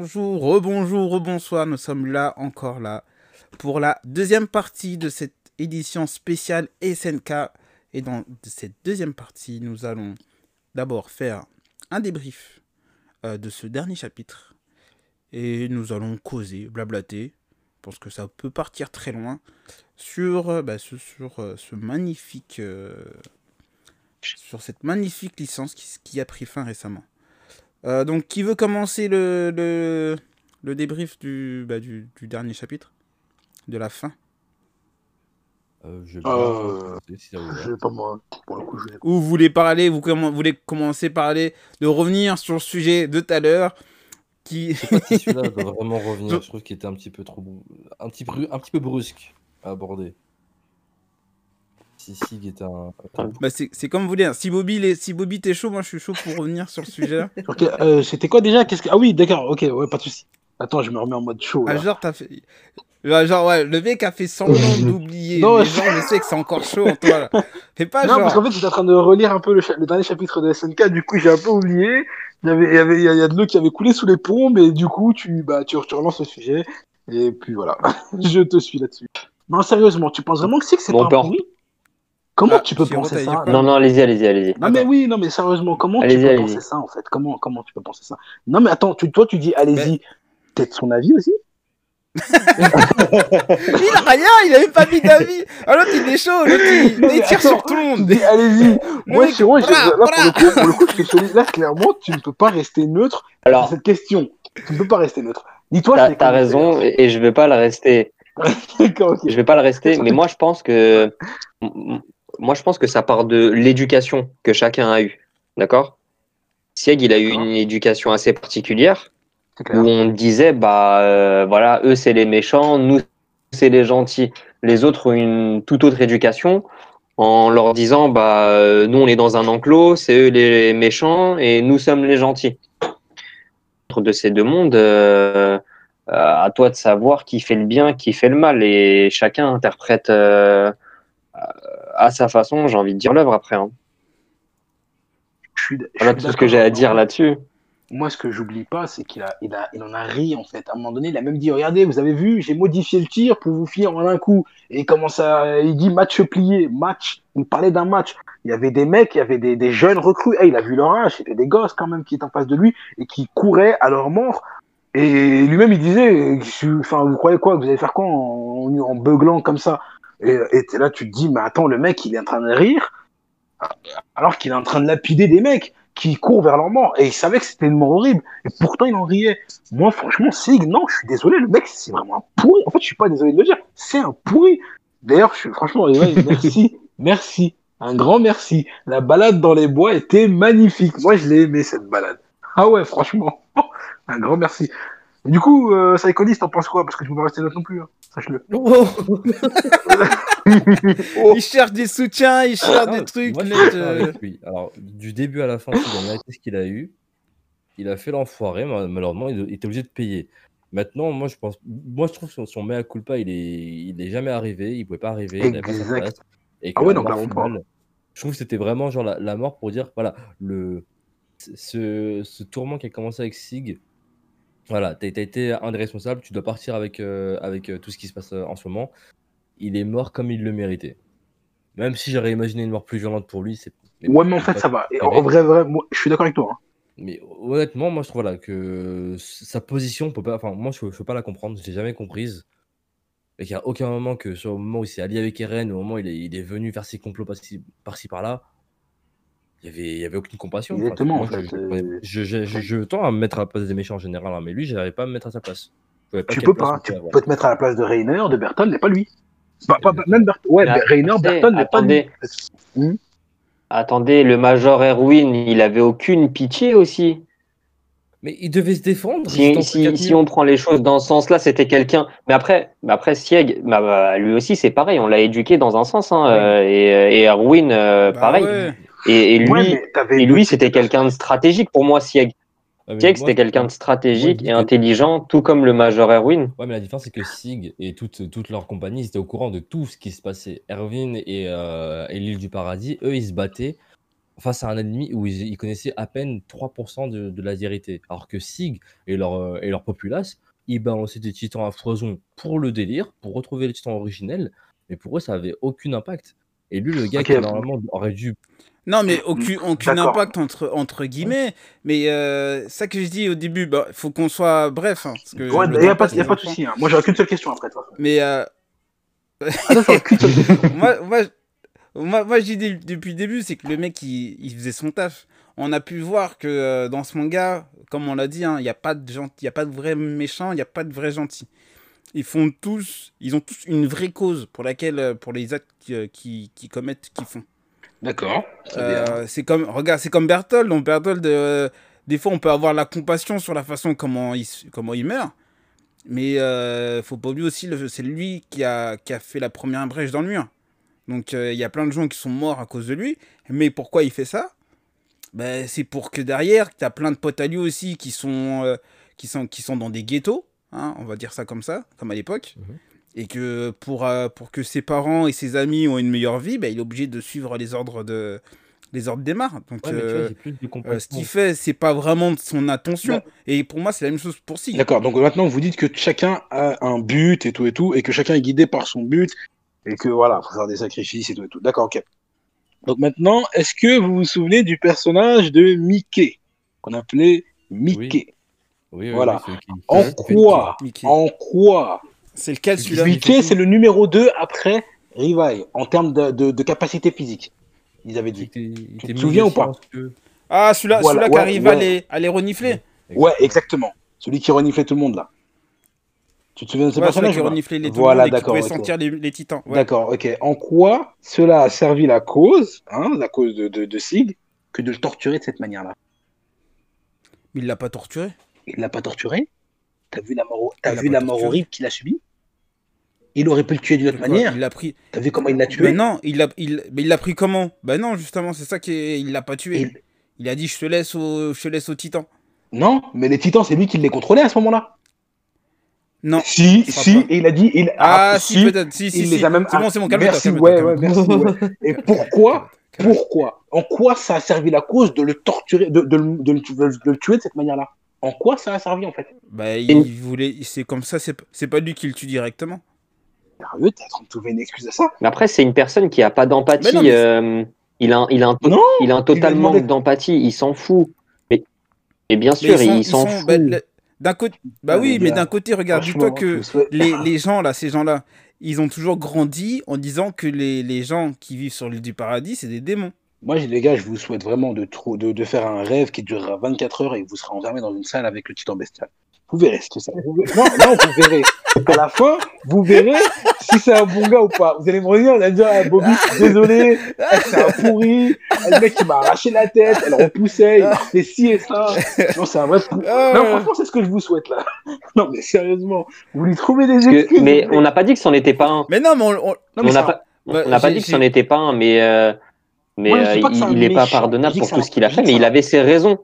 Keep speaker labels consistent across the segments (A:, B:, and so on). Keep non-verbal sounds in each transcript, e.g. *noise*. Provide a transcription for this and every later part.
A: Bonjour, rebonjour, rebonsoir, nous sommes là, encore là, pour la deuxième partie de cette édition spéciale SNK. Et dans cette deuxième partie, nous allons d'abord faire un débrief euh, de ce dernier chapitre. Et nous allons causer, blablater, parce que ça peut partir très loin, sur, euh, bah, ce, sur euh, ce magnifique... sur cette magnifique licence qui a pris fin récemment. Euh, donc, qui veut commencer le, le, le débrief du, bah, du, du dernier chapitre? De la fin?
B: Euh, je vais
C: Euh,
B: si vous.
C: Je sais pas moi, pour le coup, je vais.
A: Ou vous voulez parler, vous commen- voulez commencer par parler, de revenir sur le sujet de tout à l'heure qui...
B: Je sais pas si celui-là *laughs* doit vraiment revenir. Je trouve qu'il était un petit peu trop, un petit, peu- un petit peu brusque à aborder. Si Sig est un.
A: bah, c'est c'est comme vous voulez. hein. Si Bobby, il est- si Bobby t'es chaud, moi je suis chaud pour revenir sur le sujet. *laughs*
C: Ok, euh, c'était quoi déjà? Qu'est-ce que... Ah oui, d'accord, ok, ouais, pas de soucis. Attends, je me remets en mode chaud.
A: Ah, genre, t'as fait. Ouais, Genre, ouais, le mec a fait semblant *laughs* d'oublier.
C: Non,
A: mais
C: je-
A: genre, je sais que c'est encore chaud en toi. Là. *laughs* Fais pas
C: non, parce qu'en
A: genre.
C: fait, j'étais en train de relire un peu le, cha- le dernier chapitre de SNK, du coup, j'ai un peu oublié. Il y avait, il y avait, il y a, il y a de l'eau qui avait coulé sous les ponts, mais du coup, tu, bah, tu, tu relances le sujet. Et puis voilà, je te suis là-dessus. Non, sérieusement, tu penses vraiment que c'est que c'est
D: Bon,
C: pas
D: peut
C: un pourri? Comment
A: Ah,
C: tu peux penser ça
A: quoi
D: Non, non, allez-y, allez-y, allez-y.
C: Non mais oui, non mais sérieusement, comment tu peux penser ça en fait? Comment comment tu peux penser ça? Non mais attends, tu, toi tu dis allez-y, peut-être son avis aussi? *laughs*
A: Il a rien, il avait pas mis d'avis. Ah, l'autre, il est chaud, l'autre, il,
C: Non,
A: il
C: mais
A: tire
C: attends,
A: sur tout le monde.
C: allez-y. *laughs* Moi, je-
A: bra,
C: là pour le coup, pour le coup, je te solide. Là clairement, tu ne peux pas rester neutre sur
D: Alors,
C: cette question. Tu ne peux pas rester neutre. Dis-toi,
D: t'as
C: c'est
D: t'as
C: comme-
D: raison, et je vais pas le rester. *laughs*
C: D'accord, ok.
D: Je vais pas le rester, mais moi je pense que moi je pense que ça part de l'éducation que chacun a eue. D'accord? Sieg, il a eu une éducation assez particulière où on disait bah euh, voilà, eux c'est les méchants, nous c'est les gentils. Les autres ont une toute autre éducation en leur disant bah euh, nous on est dans un enclos, c'est eux les méchants et nous sommes les gentils. Entre de ces deux mondes, euh, à toi de savoir qui fait le bien, qui fait le mal et chacun interprète à sa façon, j'ai envie de dire l'œuvre après. hein.
C: Je suis, je
D: Voilà
C: suis
D: tout ce que j'ai à dire là-dessus.
C: Moi, ce que j'oublie pas, c'est qu'il a, il a, il en a ri en fait. À un moment donné, il a même dit regardez, vous avez vu, j'ai modifié le tir pour vous finir en un coup. Et il commence à, il dit match plié, match. Il parlait d'un match. Il y avait des mecs, il y avait des, des jeunes recrues. Eh, il a vu leur âge, c'était des gosses quand même qui étaient en face de lui et qui couraient à leur mort. Et lui-même, il disait, enfin, vous croyez quoi? Vous allez faire quoi en, en beuglant comme ça? Et là, tu te dis, mais attends, le mec, il est en train de rire, alors qu'il est en train de lapider des mecs qui courent vers leur mort. Et il savait que c'était une mort horrible. Et pourtant, il en riait. Moi, franchement, Sig, non, je suis désolé, le mec, c'est vraiment un pourri. En fait, je suis pas désolé de le dire, c'est un pourri. D'ailleurs, je suis franchement, merci, *laughs* merci, un grand merci. La balade dans les bois était magnifique. Moi, je l'ai aimé cette balade. Ah ouais, franchement, *laughs* un grand merci. Et du coup, euh, t'en penses quoi? Parce que tu peux pas rester neutre non plus, hein. sache-le. *laughs* *laughs*
A: Il cherche des soutiens, il cherche
B: Ah,
A: des trucs.
B: moi,
A: euh.
B: Alors, du début à la fin, il a mérité ce qu'il a eu. Il a fait l'enfoiré, mal- malheureusement, il était obligé de payer. Maintenant, moi, je pense, moi, je trouve que son, mea culpa, il est, il est jamais arrivé. Il pouvait pas arriver. Il avait pas sa place. Et
C: Ah ouais,
B: la
C: non,
B: mort
C: clairement pas.
B: finale, Je trouve que c'était vraiment genre la, la mort pour dire, voilà, le, ce, ce tourment qui a commencé avec Sig, voilà, t'as t'as été un des responsables, tu dois partir avec, euh, avec euh, tout ce qui se passe euh, en ce moment. Il est mort comme il le méritait. Même si j'aurais imaginé une mort plus violente pour lui, c'est. mais
C: Ouais, mais en fait, ça va. Et en vrai, vrai, moi, je suis d'accord avec toi. hein.
B: Mais honnêtement, moi je trouve que sa position, peut pas, enfin, moi je ne peux pas la comprendre, je l'ai jamais comprise. Et qu'il n'y a aucun moment que sur le moment où il s'est allié avec Eren, au moment où il est, il est venu faire ses complots par-ci par-ci, par-là, il n'y avait, y avait aucune compassion. Enfin,
C: Exactement,
B: moi,
C: en fait,
B: je,
C: euh,
B: je, je, je- je tends à me mettre à la place des méchants en général, hein, mais lui, je n'arrivais pas à me mettre à sa place.
C: Tu peux
B: place
C: pas. Tu
B: avoir.
C: peux te mettre à la place de Rainer, de Burton, mais pas lui. Pas, pas-
B: Exactement.
C: même Burton. Ouais,
D: Mais
C: Rainer,
D: attendez,
C: Burton, mais pas lui.
D: attendez.
C: Hmm.
D: Attendez, le Major Erwin, il avait aucune pitié aussi.
B: Mais il devait se défendre.
D: Si, si, si on prend les choses dans ce sens-là, c'était quelqu'un. Mais après, mais après Sieg, bah, bah, lui aussi, c'est pareil. On l'a éduqué dans un sens. Hein,
B: Oui.
D: euh, et, et Erwin, euh,
A: bah
D: pareil.
A: ouais.
D: Et, et lui,
C: Ouais,
D: et c'était quelqu'un de stratégique pour moi, Sieg.
B: Ouais, mais
D: Sieg, c'était quelqu'un de stratégique et
B: que-
D: intelligent, tout comme le Major Erwin.
B: Ouais, mais la différence, c'est que Sig et toute, toute leur compagnie, ils étaient au courant de tout ce qui se passait. Erwin et, euh, et l'île du paradis, eux, ils se battaient face à un ennemi où ils, ils connaissaient à peine 3% de, de la vérité. Alors que Sig et leur, euh, et leur populace, ils balançaient des titans à foison pour le délire, pour retrouver les titans originels, mais pour eux, ça avait aucun impact. Et lui, le gars qui normalement aurait dû.
A: Non, mais aucun, aucun
C: D'accord.
A: impact entre, entre guillemets. Mais euh, ça que je dis au début, bah, faut qu'on soit bref. hein, parce que
C: Ouais, il n'y a pas,
A: passe,
C: y a pas de souci. hein. Moi, j'aurais qu'une seule question après, façon.
A: Mais euh,
C: Ah, non, j'aurais qu'une seule question. *laughs*
A: moi, moi, moi, moi, dis dé- depuis le début, c'est que le mec, il, il faisait son taf. On a pu voir que euh, dans ce manga, comme on l'a dit, hein, il n'y a pas de gentil, il y a pas de vrai méchant, il n'y a pas de vrai gentil. Ils font tous, ils ont tous une vraie cause pour laquelle, euh, pour les actes qui, qui, qui commettent, qu'ils font.
C: D'accord.
A: Euh, c'est comme, regarde, c'est comme Berthold. Donc Berthold, euh, des fois, on peut avoir la compassion sur la façon comment il, comment il meurt. Mais euh, faut pas oublier aussi, c'est lui qui a, qui a fait la première brèche dans le mur. Donc euh, il y a plein de gens qui sont morts à cause de lui. Mais pourquoi il fait ça? Ben, C'est pour que derrière, tu as plein de potes à lui aussi qui sont, euh, qui sont, qui sont dans des ghettos. hein, on va dire ça comme ça, comme à l'époque.
B: Mhm.
A: Et que pour, euh, pour que ses parents et ses amis ont une meilleure vie, ben, il est obligé de suivre les ordres, de, les ordres des mares. Donc,
B: Ouais, vois,
A: euh, ce qu'il fait, c'est pas vraiment de son attention.
C: Ouais.
A: Et pour moi, c'est la même chose pour Sig.
C: D'accord. Donc maintenant, vous dites que chacun a un but et tout et tout, et que chacun est guidé par son but, et que voilà, faut faire des sacrifices et tout et tout. D'accord, ok. Donc maintenant, est-ce que vous vous souvenez du personnage de Mickey, qu'on appelait Mickey?
B: Oui, oui,
C: Voilà.
B: oui, celui qui-
C: En quoi?
A: Mickey.
C: En quoi?
A: C'est lequel celui-là?
C: Mickey, c'est le numéro 2 après Rivaille, en termes de, de- de capacité physique. Ils avaient dit.
B: était- il
C: Tu te souviens ou pas?
A: Ah, celui-là
C: Voilà,
A: celui-là qui
C: ouais,
A: arrive
C: ouais.
A: à, les, à les renifler.
C: Ouais, exactement. Celui qui reniflait tout le monde là. Tu te souviens de ce
A: Ouais, celui
C: personnage
A: qui reniflait les
C: Voilà,
A: et qui
C: d'accord,
A: pouvait sentir les, les titans. Ouais.
C: D'accord, ok. En quoi cela a servi la cause, hein, la cause de, de, de Sig, que de le torturer de cette manière-là?
A: Mais il l'a pas torturé.
C: Il l'a pas torturé? T'as vu la mort,
A: l'a
C: vu la mort horrible qu'il a subie? Il aurait pu le tuer d'une autre manière.
A: Il l'a pris.
C: T'as vu comment il l'a tué?
A: Ben non, il l'a il, mais il l'a pris comment? Ben non, justement, c'est ça qui est... il l'a pas tué.
C: Il-
A: Il a dit je te laisse au je te laisse au titan.
C: Non, mais les titans, c'est lui qui les contrôlait à ce moment-là.
A: Non.
C: Si, si, et il a dit. Il,
A: Ah, si, peut-être. Si, si,
C: il
A: si.
C: les a même.
A: C'est bon, c'est bon, calme-toi.
C: Merci,
A: calme-toi,
C: ouais, ouais, merci, ouais. *laughs* Et pourquoi Pourquoi En quoi ça a servi la cause de le torturer, de, de, le- de le, de le tuer de cette manière-là? En quoi ça a servi en fait?
A: Bah, il voulait. C'est comme ça, c'est c'est pas lui qui le tue directement.
C: Sérieux, t'es en train de trouver une excuse à ça?
D: Mais après, c'est une personne qui a pas d'empathie.
A: Mais non, mais-
D: euh, il, a, un- il, a un,
C: Non,
D: il a un total manque d'empathie. Il s'en fout. Mais, mais bien
A: Mais
D: sûr,
A: ils sont-
D: il s'en fout.
A: D'un côté, bah oui, mais d'un côté, regarde, dis-toi que les, les gens là, ces gens-là, ils ont toujours grandi en disant que les, les gens qui vivent sur l'île du paradis, c'est des démons.
C: Moi, les gars, je vous souhaite vraiment de, trop, de, de faire un rêve qui durera 24 heures et vous serez enfermé dans une salle avec le titan bestial. Vous verrez ce que ça. *laughs* vous verrez- Non, non, vous verrez. À la fin, vous verrez si c'est un bon gars ou pas. Vous allez me revenir, vous allez me dire, ah, Bobby, je suis désolé, c'est un pourri, le mec, il m'a arraché la tête, elle repoussait, il m'a fait ci et ça. Non, c'est un vrai pou-
A: Ah.
C: Non, franchement, c'est ce que je vous souhaite là. *laughs* Non, mais sérieusement, vous lui trouvez des excuses.
D: mais on n'a pas dit que c'en était pas un.
A: Mais non, mais on, on-
D: On n'a pas,
A: Bah,
D: on pas
A: j'ai-
D: dit que c'en était pas un, mais, euh, mais euh,
C: pas
D: il n'est pas pardonnable pour tout ce qu'il a fait, mais il avait ses raisons.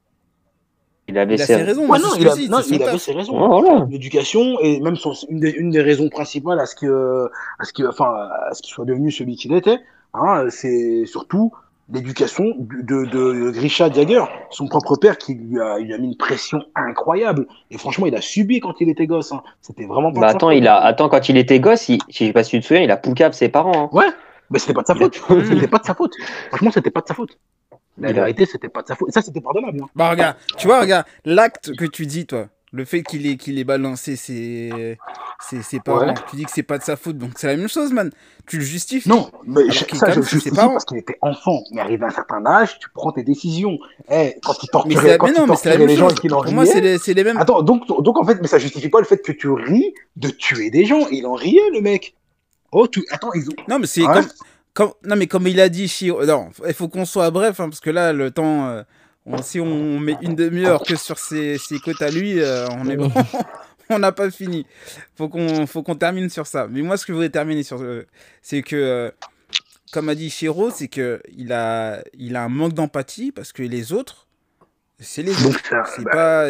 D: Il avait
A: il
D: ses
A: ses raisons.
C: Non, il, a, non, avait ses raisons.
D: Oh, voilà.
C: l'éducation et même son, une, des, une des raisons principales à ce que à ce que enfin à ce qu'il soit devenu celui qu'il était hein, c'est surtout l'éducation de, de, de Grisha Jagger son propre père qui lui a, il lui a mis une pression incroyable et franchement il a subi quand il était gosse hein. c'était vraiment pas
D: Bah attends, il a, attends, quand il était gosse, il, je sais pas si tu te souviens, il a poucave ses parents. hein.
C: ouais mais c'était pas de sa faute c'était pas de sa faute franchement c'était pas de sa faute la
D: Il
C: vérité c'était pas de sa faute ça c'était pardonnable hein.
A: Bah regarde, tu vois, regarde, l'acte que tu dis, toi, le fait qu'il ait, qu'il ait balancé ses, ses, ses parents,
C: Ouais.
A: tu dis que c'est pas de sa faute, donc c'est la même chose, man. Tu le justifies.
C: Non, mais je- ça, je le justifie parce qu'il était enfant. Mais arrivé à un certain âge, tu prends tes décisions. Eh, quand il
A: Mais,
C: torturait,
A: la-
C: quand
A: mais
C: il
A: non, mais c'est la
C: torturait
A: même
C: les gens
A: chose.
C: et qu'il en
A: Pour moi, c'est les, mêmes.
C: Attends, donc, donc en fait, mais ça justifie pas le fait que tu ris de tuer des gens. Il en riait, le mec. Oh, tu... attends, ils ont.
A: Non, mais c'est comme, comme, non, mais comme il a dit, Shiro, non, il faut qu'on soit bref, hein, parce que là, le temps, euh, on, si on met une demi-heure que sur ses, ses côtes à lui, euh, on est *laughs* on n'a pas fini. Faut qu'on, faut qu'on termine sur ça. Mais moi, ce que je voulais terminer sur, euh, c'est que, comme a dit Shiro, c'est que il a, il a un manque d'empathie parce que les autres, c'est les autres. C'est
C: bah,
A: pas,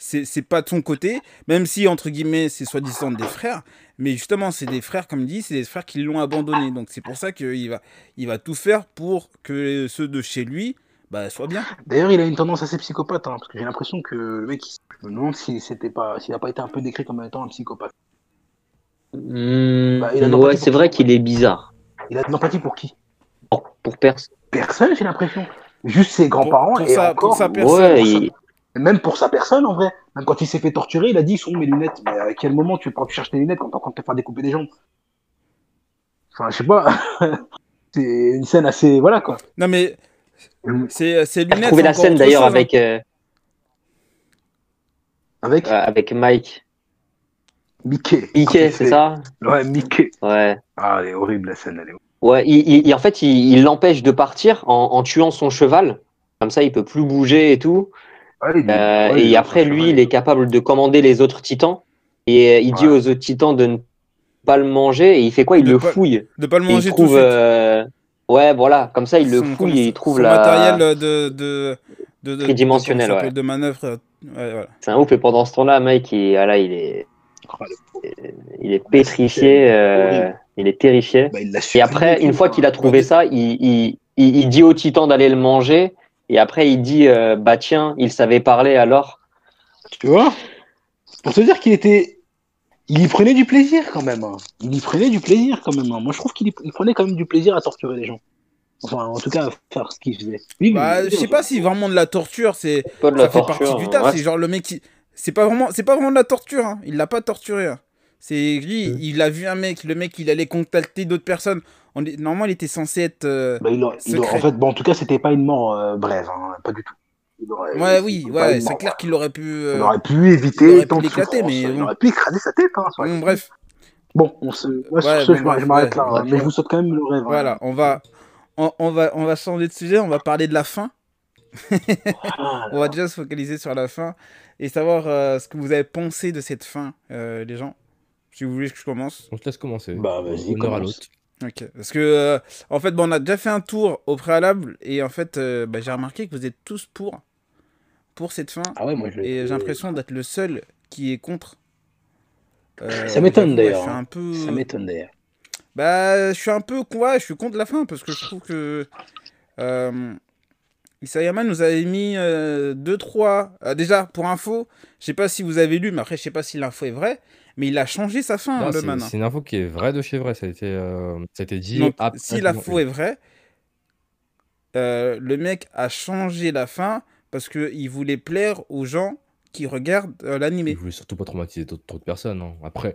A: c'est c'est pas de son côté, même si entre guillemets c'est soi-disant des frères, mais justement c'est des frères comme il dit, c'est des frères qui l'ont abandonné. Donc c'est pour ça qu'il va, il va tout faire pour que ceux de chez lui bah sois bien.
C: D'ailleurs, il a une tendance assez psychopathe, hein, parce que j'ai l'impression que le mec, je me demande s'il c'était pas, s'il a pas été un peu décrit comme étant un psychopathe.
D: Hmm,
C: Bah,
D: ouais, c'est vrai qu'il est bizarre.
C: Il a de l'empathie pour qui?
D: Pour, pour personne.
C: Personne, j'ai l'impression. Juste ses grands-parents
A: pour
C: et
A: sa-
C: encore.
A: pour sa personne.
D: Ouais,
C: pour sa-
D: il-
C: Même pour sa personne, en vrai. Même quand il s'est fait torturer, il a dit, sont mes lunettes? Mais à quel moment tu, tu cherches tes lunettes quand t'es en train de te faire découper des jambes? Enfin, je sais pas. *laughs* c'est une scène assez, voilà quoi.
A: Non mais c'est c'est
D: J'ai
A: lunettes.
D: retrouvé
A: c'est
D: la scène d'ailleurs
A: chose, hein.
D: avec, euh,
C: Avec
D: euh, avec Mike.
C: Mickey.
D: Mickey, c'est ça?
C: Ouais, Mickey.
D: Ouais.
C: Ah, elle est horrible la scène, elle est
D: Ouais, il, il- il- en fait, il il l'empêche de partir en, en tuant son cheval. Comme ça, il peut plus bouger et tout.
C: Ouais, il est-
D: Euh,
C: ouais, il
D: et après, lui, il est capable de commander les autres titans. Et euh, il dit aux autres titans de ne pas le manger. Et il fait quoi? Il
A: De
D: le
A: pas-
D: fouille.
A: De pas le
D: il
A: manger tout de
D: trouve.
A: suite.
D: euh, Ouais, voilà. Comme ça, il le fouille et il trouve
A: son
D: la.
A: matériel de de de, de
D: Tridimensionnel, ouais.
A: de manœuvre. euh, Ouais, voilà.
D: C'est un ouf. Et pendant ce temps-là, Mike, il, ah là, il est, il est pétrifié. euh, il est terrifié.
C: Bah, il
D: Et après, une fois qu'il a trouvé ça, il, il, il, il dit au titan d'aller le manger. Et après, il dit euh, Bah tiens, il savait parler alors.
C: Tu vois? Pour te dire qu'il était. Il y prenait du plaisir quand même. hein. Il y prenait du plaisir quand même. hein. Moi, je trouve qu'il y- prenait quand même du plaisir à torturer les gens. Enfin, en tout cas, à faire ce qu'il faisait. Oui,
A: Bah,
C: mais-
A: je sais pas si vraiment de la torture, c'est
D: Pas de
A: ça
D: la
A: fait
D: torture.
A: partie du taf.
D: ouais.
A: C'est genre le mec qui, c'est pas vraiment, c'est pas vraiment de la torture. Hein. Il l'a pas torturé. hein. C'est lui,
B: Mm.
A: il a vu un mec, le mec, il allait contacter d'autres personnes. On est- Normalement, il était censé être. euh,
C: Bah, il aurait- il aurait-
A: Secret.
C: en fait, bon, en tout cas, c'était pas une mort euh, brève. hein, Pas du tout. Il aurait-
A: Ouais, oui, ouais, c'est clair qu'il aurait pu. euh,
C: Il aurait pu
A: il
C: éviter
A: aurait
C: tant
A: pu
C: de
A: mais
C: Il aurait pu écraser sa tête. Hein,
A: Bon,
C: été-
A: bref,
C: Bon, on se... ouais,
A: Ouais,
C: sur ce,
A: bon,
C: je m'arrête
A: ouais,
C: là. hein, mais
A: ouais.
C: je vous saute quand même le rêve. hein.
A: voilà, on va, on, on va, on va changer de sujet. On va parler de la fin.
C: Ah, *laughs*
A: On va déjà se focaliser sur la fin et savoir euh, ce que vous avez pensé de cette fin, euh, les gens. Si vous voulez que je commence.
B: On te laisse commencer.
C: Bah, vas-y,
B: à
C: commence.
A: Ok. Parce que, euh, en fait, bon, on a déjà fait un tour au préalable et en fait, euh, bah, j'ai remarqué que vous êtes tous pour, pour cette fin
C: Ah ouais, moi, je
A: et j'ai l'impression d'être le seul qui est contre. Euh,
C: Ça m'étonne,
A: ouais,
C: d'ailleurs,
A: suis
C: hein.
A: un peu.
C: Ça m'étonne d'ailleurs.
A: Bah, je suis un peu. Ouais, je suis contre la fin parce que je trouve que. Isayama nous avait mis 2-3. déjà, pour info, je sais pas si vous avez lu, mais après, je sais pas si l'info est vraie, mais il a changé sa fin,
B: Non,
A: le man.
B: c'est une info qui est vraie de chez vrai. Ça a été, euh, ça a été dit.
A: Donc,
B: après
A: si l'info est vraie, euh, le mec a changé la fin parce qu'il voulait plaire aux gens qui regardent euh,
B: Il
A: l'animé.
B: voulait surtout pas traumatiser trop de personnes. hein. Après,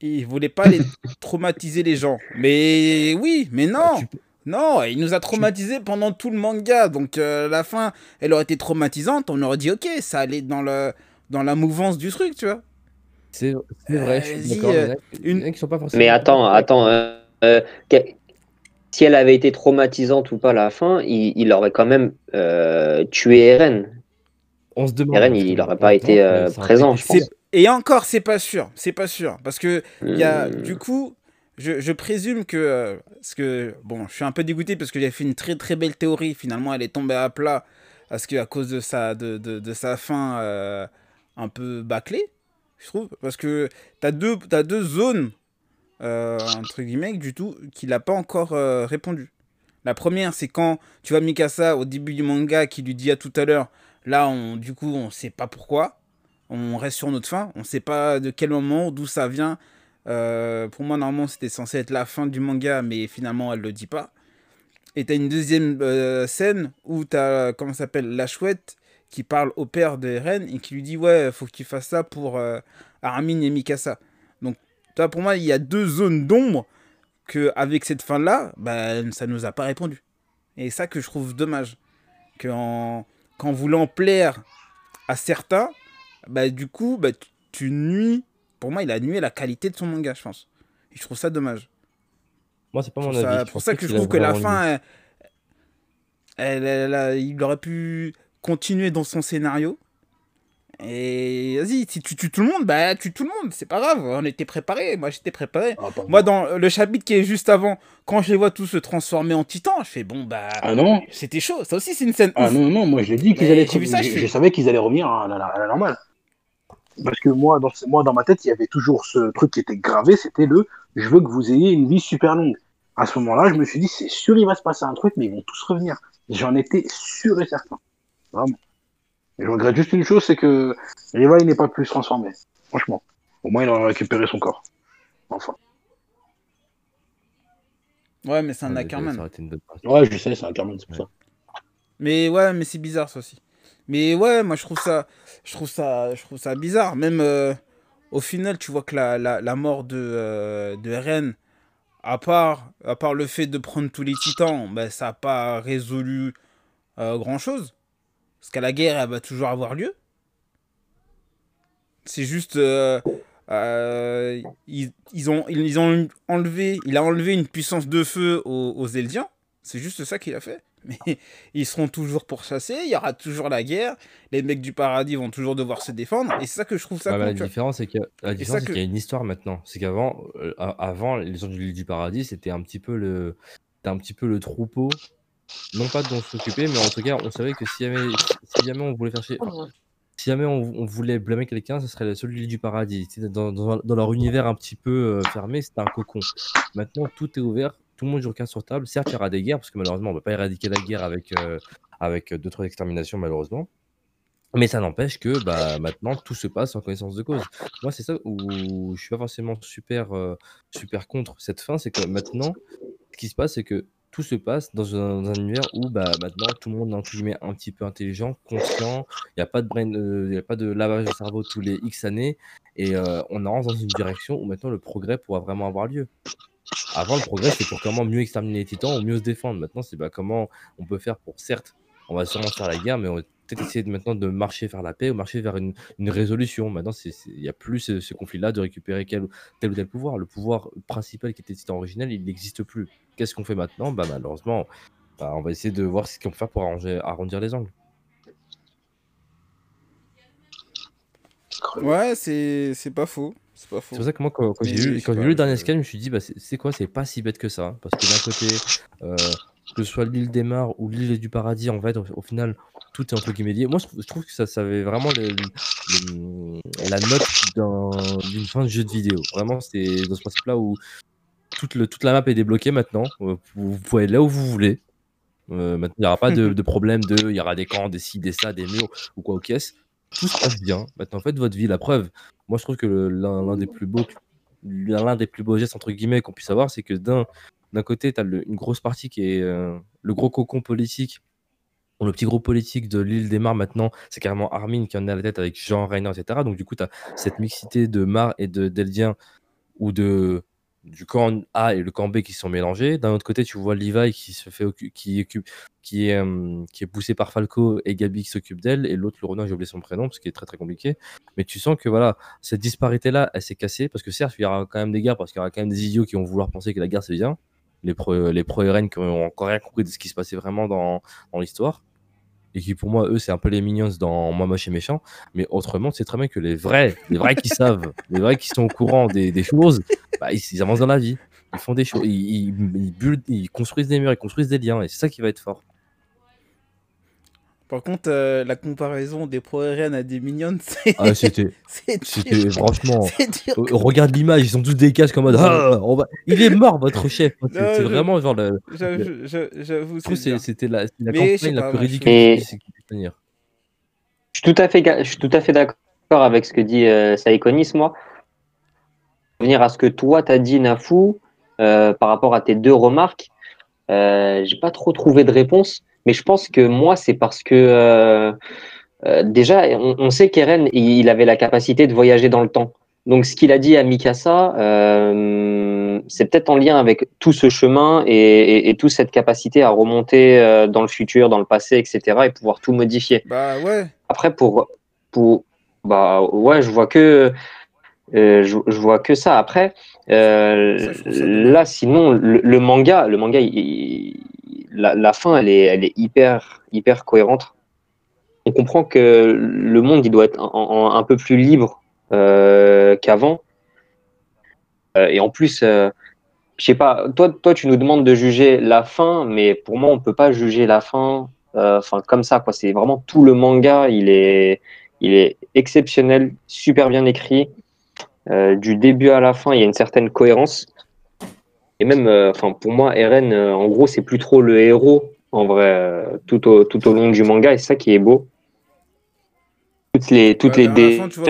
A: Il voulait pas les traumatiser les gens. Mais oui, mais non
B: tu peux-
A: Non, il nous a traumatisés pendant tout le manga. Donc euh, la fin, elle aurait été traumatisante. On aurait dit, ok, ça allait dans, le, dans la mouvance du truc, tu vois.
B: C'est vrai, je suis d'accord. mais
A: euh,
B: il y en a- il y en a qui sont pas forcément.
D: Mais attends, attends. euh, euh, que- si elle avait été traumatisante ou pas à la fin, il, il aurait quand même euh, tué Eren.
B: On se demande.
D: Eren, il n'aurait pas été euh, présent, je pense.
A: Et encore, c'est pas sûr. C'est pas sûr. Parce que il y a,
D: Hmm.
A: du coup, je, je présume que. euh, parce que, bon, je suis un peu dégoûté parce que j'ai fait une très très belle théorie. Finalement, elle est tombée à plat. Parce que à cause de sa, de, de, de sa fin euh, un peu bâclée, je trouve. Parce que t'as deux, as deux zones, euh, entre guillemets, du tout, qu'il n'a pas encore euh, répondu. La première, c'est quand tu vois Mikasa au début du manga qui lui dit à tout à l'heure. Là, on, du coup, on sait pas pourquoi. On reste sur notre fin. On sait pas de quel moment, d'où ça vient. Euh, pour moi, normalement, c'était censé être la fin du manga, mais finalement, elle le dit pas. Et t'as une deuxième scène où t'as, comment s'appelle, la chouette qui parle au père de Eren et qui lui dit Ouais, faut que tu fasses ça pour euh, Armin et Mikasa. Donc, toi, pour moi, il y a deux zones d'ombre que avec cette fin-là, bah, ça nous a pas répondu. Et ça que je trouve dommage. Que en, qu'en voulant plaire à certains, bah, du coup, bah, tu, tu nuis. Pour moi, il a à la qualité de son manga, je pense. Et je trouve ça dommage.
B: Moi, c'est pas mon
A: C'est
B: avis. Je
A: pour ça que je trouve que la fin, elle, elle- elle a- il aurait pu continuer dans son scénario. Et vas-y, si tu tues tout le monde, bah tue tout le monde, c'est pas grave, on était préparé, moi j'étais préparé.
C: Ah.
A: Moi dans le chapitre qui est juste avant, quand je les vois tous se transformer en titans, je fais bon bah
C: Ah non
A: c'était chaud, ça aussi c'est une scène
C: Ah
A: ouf.
C: non, non, moi je l'ai dit qu'ils allaient.
A: vu ça,
C: je, savais qu'ils allaient revenir à la, à la normale. Parce que moi dans, moi, dans ma tête, il y avait toujours ce truc qui était gravé c'était le je veux que vous ayez une vie super longue. À ce moment-là, je me suis dit, c'est sûr, il va se passer un truc, mais ils vont tous revenir. J'en étais sûr et certain. Vraiment. Et je regrette juste une chose, c'est que Riva, il n'est pas plus transformé. Franchement. Au moins, il aura récupéré son corps. Enfin.
A: Ouais, mais c'est un
B: Ouais,
A: Ackerman.
C: Ouais, je sais, c'est un Carmen, c'est pour ça.
A: Mais ouais, mais c'est bizarre ça aussi. Mais ouais, moi je trouve ça, je trouve ça, je trouve ça bizarre. Même euh, au final, tu vois que la, la, la mort de, euh, de Eren, à part, à part le fait de prendre tous les titans, ben, ça n'a pas résolu grand chose. Parce qu'à la guerre, elle va toujours avoir lieu. C'est juste. euh, euh, ils, ils ont, ils ont enlevé, il a enlevé une puissance de feu aux, aux Eldiens. C'est juste ça qu'il a fait. Mais *laughs* ils seront toujours pourchassés, il y aura toujours la guerre, les mecs du paradis vont toujours devoir se défendre, et c'est ça que je trouve ça cool,
B: la différence, c'est que- qu'il y a une histoire maintenant. C'est qu'avant, euh, avant, les gens du du paradis, c'était un petit peu le, c'était un petit peu le troupeau. Non pas dont s'occuper, mais en tout cas, on savait que si jamais, si jamais on voulait faire chier, enfin, si jamais on, on voulait blâmer quelqu'un, ce serait celui du paradis. Dans, dans, dans leur univers un petit peu euh, fermé, c'était un cocon. Maintenant, tout est ouvert, tout le monde joue carte sur table. Certes, il y aura des guerres, parce que malheureusement, on ne va pas éradiquer la guerre avec, euh, avec deux, trois exterminations, malheureusement. Mais ça n'empêche que bah, maintenant, tout se passe en connaissance de cause. Moi, c'est ça où je suis pas forcément super, euh, super contre cette fin, c'est que maintenant, ce qui se passe, c'est que tout se passe dans un, univers où bah, maintenant tout le monde est entre un petit peu intelligent, conscient, il n'y a pas de brain, euh, y a pas de lavage de cerveau tous les X années, et euh, on avance dans une direction où maintenant le progrès pourra vraiment avoir lieu. Avant, le progrès, c'est pour comment mieux exterminer les titans ou mieux se défendre. Maintenant, c'est bah, comment on peut faire pour, certes, on va sûrement faire la guerre, mais on peut-être essayer de, maintenant de marcher vers la paix ou marcher vers une, une résolution. Maintenant, il n'y a plus ce, ce conflit-là de récupérer quel, tel ou tel pouvoir. Le pouvoir principal qui était le titan originel, il n'existe plus. Qu'est-ce qu'on fait maintenant? Bah, Malheureusement, bah, on va essayer de voir ce qu'on peut faire pour arranger, arrondir les angles.
A: Ouais, c'est c'est pas faux. C'est pas faux.
B: C'est pour ça que moi, quand, j'ai lu, le dernier scan, je me suis dit, bah, c'est c'est quoi? C'est pas si bête que ça. Parce que d'un côté, euh, que ce soit l'île des Mars ou l'île du Paradis, en fait, au, au final, tout est entre guillemets lié. Moi, je, trouve- je trouve que ça, ça avait vraiment le- le- la note d'un- d'une fin de jeu de vidéo. Vraiment, c'est dans ce principe-là où toute, le, toute la map est débloquée maintenant. Euh, Vous, vous pouvez aller là où vous voulez. Euh, maintenant, il n'y aura pas de, de problème de. Il y aura des camps, des ci, des ça, des murs ou quoi aux caisses. Tout se passe bien. Maintenant, faites votre vie. La preuve, moi, je trouve que l'un des plus beaux l'un des plus beaux gestes entre guillemets qu'on puisse avoir, c'est que d'un d'un côté, tu as une grosse partie qui est euh, le gros cocon politique, le petit groupe politique de l'île des Mars maintenant, c'est carrément Armin qui en est à la tête avec Jean Reiner, etc. Donc du coup, tu as cette mixité de Mars et de d'Eldien ou de du camp A et le camp B qui sont mélangés. D'un autre côté, tu vois Levi qui se fait qui occupe qui est euh, qui est poussé par Falco et Gabi qui s'occupe d'elle et l'autre le renard, j'ai oublié son prénom parce qu'il est très très compliqué. Mais tu sens que voilà, cette disparité-là, elle s'est cassée parce que certes, il y aura quand même des guerres parce qu'il y aura quand même des idiots qui vont vouloir penser que la guerre c'est bien. Les pro, les pro RN qui ont encore rien compris de ce qui se passait vraiment dans, dans l'histoire. Et qui pour moi, eux, c'est un peu les minions dans Moi moche et méchant. Mais autrement, c'est très bien que les vrais, les vrais qui savent, *laughs* les vrais qui sont au courant des, des choses, bah, ils, ils avancent dans la vie. Ils font des choses, ils, ils, ils build- ils construisent des murs, ils construisent des liens. Et c'est ça qui va être fort.
A: Par contre, euh, la comparaison des pro-RN à des mignonnes, *laughs* c'est
B: Ah, c'était,
A: c'est
B: c'était franchement. *laughs* Euh, Regarde l'image, ils sont tous des casques en mode ah, on va- Il est mort, votre *laughs* chef. C'est
A: je-
B: vraiment genre. le-
A: J'avoue,
B: c'était la, la
A: Mais
B: campagne la
A: pas,
B: plus ridicule tenir.
D: Je suis tout à fait, je suis tout à fait d'accord avec ce que dit euh, Saïkonis, moi. Venir à ce que toi t'as dit, Nafou, euh, par rapport à tes deux remarques, euh, j'ai pas trop trouvé de réponse, mais je pense que moi, c'est parce que euh, euh, déjà, on, on sait qu'Eren, il, avait la capacité de voyager dans le temps. Donc, ce qu'il a dit à Mikasa, euh, c'est peut-être en lien avec tout ce chemin et, et, et toute cette capacité à remonter euh, dans le futur, dans le passé, etc., et pouvoir tout modifier.
A: Bah ouais.
D: Après, pour, pour, bah ouais, je vois que, euh, je, je vois que ça. Après,
A: Ça, ça
D: là, sinon, le, le manga, le manga, il- la, fin, elle est, hyper, cohérente. On comprend que le monde, il doit être un peu plus libre euh, qu'avant. Euh, et en plus, euh, je sais pas, toi, toi, tu nous demandes de juger la fin, mais pour moi, on peut pas juger la fin, euh, enfin, comme ça, quoi. C'est vraiment tout le manga, il est, il est exceptionnel, super bien écrit. Du début à la fin, il y a une certaine cohérence. Et même, euh, enfin, pour moi, Eren, euh, en gros, c'est plus trop le héros, en vrai, euh, tout, au, tout au long du manga, et c'est ça qui est beau. Toutes les, toutes
A: Ouais,
D: les
A: tu vois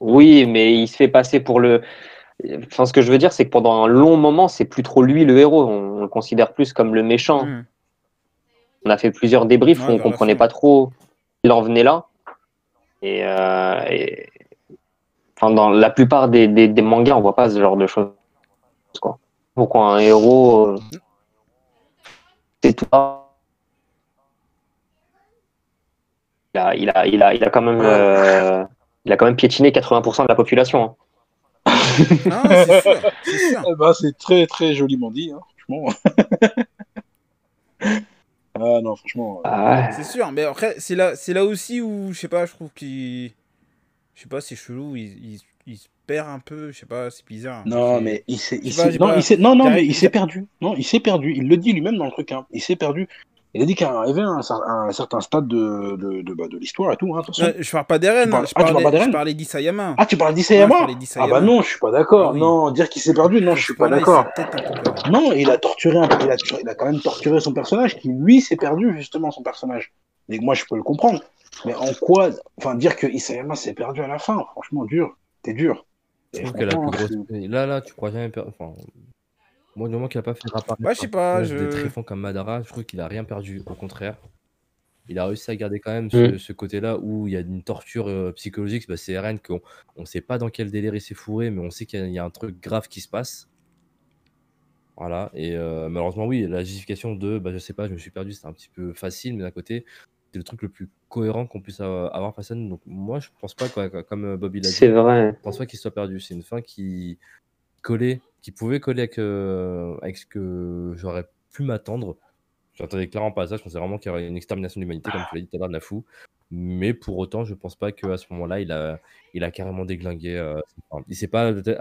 D: Oui, mais il se fait passer pour le. Enfin, ce que je veux dire, c'est que pendant un long moment, c'est plus trop lui le héros. On, on le considère plus comme le méchant.
A: Hmm.
D: On a fait plusieurs débriefs,
A: Ouais,
D: on
A: la
D: comprenait pas trop il en venait là. Et, euh, et- enfin, dans la plupart des, des, des mangas, on voit pas ce genre de choses. Quoi. Pourquoi un héros, euh, c'est toi. Il a, il a, il a, il a quand même, euh, il a quand même piétiné 80% de la population. hein.
A: Non, *laughs* c'est sûr, c'est sûr.
C: Eh ben, c'est très très joliment dit, hein, franchement. *laughs* ah non, franchement. euh,
D: Ah ouais.
A: C'est sûr, mais après, c'est là, c'est là aussi où, je sais pas, je trouve qu'il. Je sais pas, c'est chelou, il, il, il se perd un peu, je sais pas, c'est bizarre.
C: Non, mais il s'est, il
A: pas,
C: non,
A: pas-
C: il s'est- non, non, mais il s'est perdu. Non, il s'est perdu. Il le dit lui-même dans le truc. Hein. Il s'est perdu. Il a dit qu'il arrivait à un, cer- à un certain stade de, de, de, bah, de l'histoire et tout. Hein,
A: je parle pas d'Eren,
C: parles-
A: je
C: ah,
A: parlais, je parlais d'Isayama.
C: Ah, tu parles d'Isayama Ah bah non, je suis pas d'accord.
A: Ah oui.
C: Non, dire qu'il s'est perdu, non, je suis pas d'accord. Non, il a torturé un peu. Il a, il a quand même torturé son personnage qui, lui, s'est perdu, justement, son personnage. Et moi, je peux le comprendre. Mais en quoi. Enfin, dire que Isayama s'est perdu à la fin, franchement, dur. T'es dur.
B: Je trouve que la plus grosse. Là, là, tu crois jamais. per- Enfin, moi, du moment qu'il a pas fait apparaître
A: Ouais, je sais pas, je-
B: tréfonds comme Madara, je trouve qu'il a rien perdu. Au contraire, il a réussi à garder quand même ce,
D: Mm.
B: ce côté-là où il y a une torture euh, psychologique. Bah, c'est Eren qu'on on sait pas dans quel délire il s'est fourré, mais on sait qu'il y, a- y a un truc grave qui se passe. Voilà, et euh, malheureusement, oui, la justification de bah, je sais pas, je me suis perdu, c'est un petit peu facile, mais d'un côté, c'est le truc le plus cohérent qu'on puisse avoir face à nous. Donc, moi, je pense pas, quoi, comme euh, Bobby l'a dit,
D: C'est vrai.
B: je pense pas qu'il soit perdu. C'est une fin qui collait, qui pouvait coller avec, euh, avec ce que j'aurais pu m'attendre. J'attendais clairement pas ça. Je pensais vraiment qu'il y aurait une extermination de l'humanité, comme tu l'as dit tout à l'heure, de la fou. Mais pour autant, je pense pas qu'à ce moment-là, il a, il a carrément déglingué. euh, il s'est pas adapté,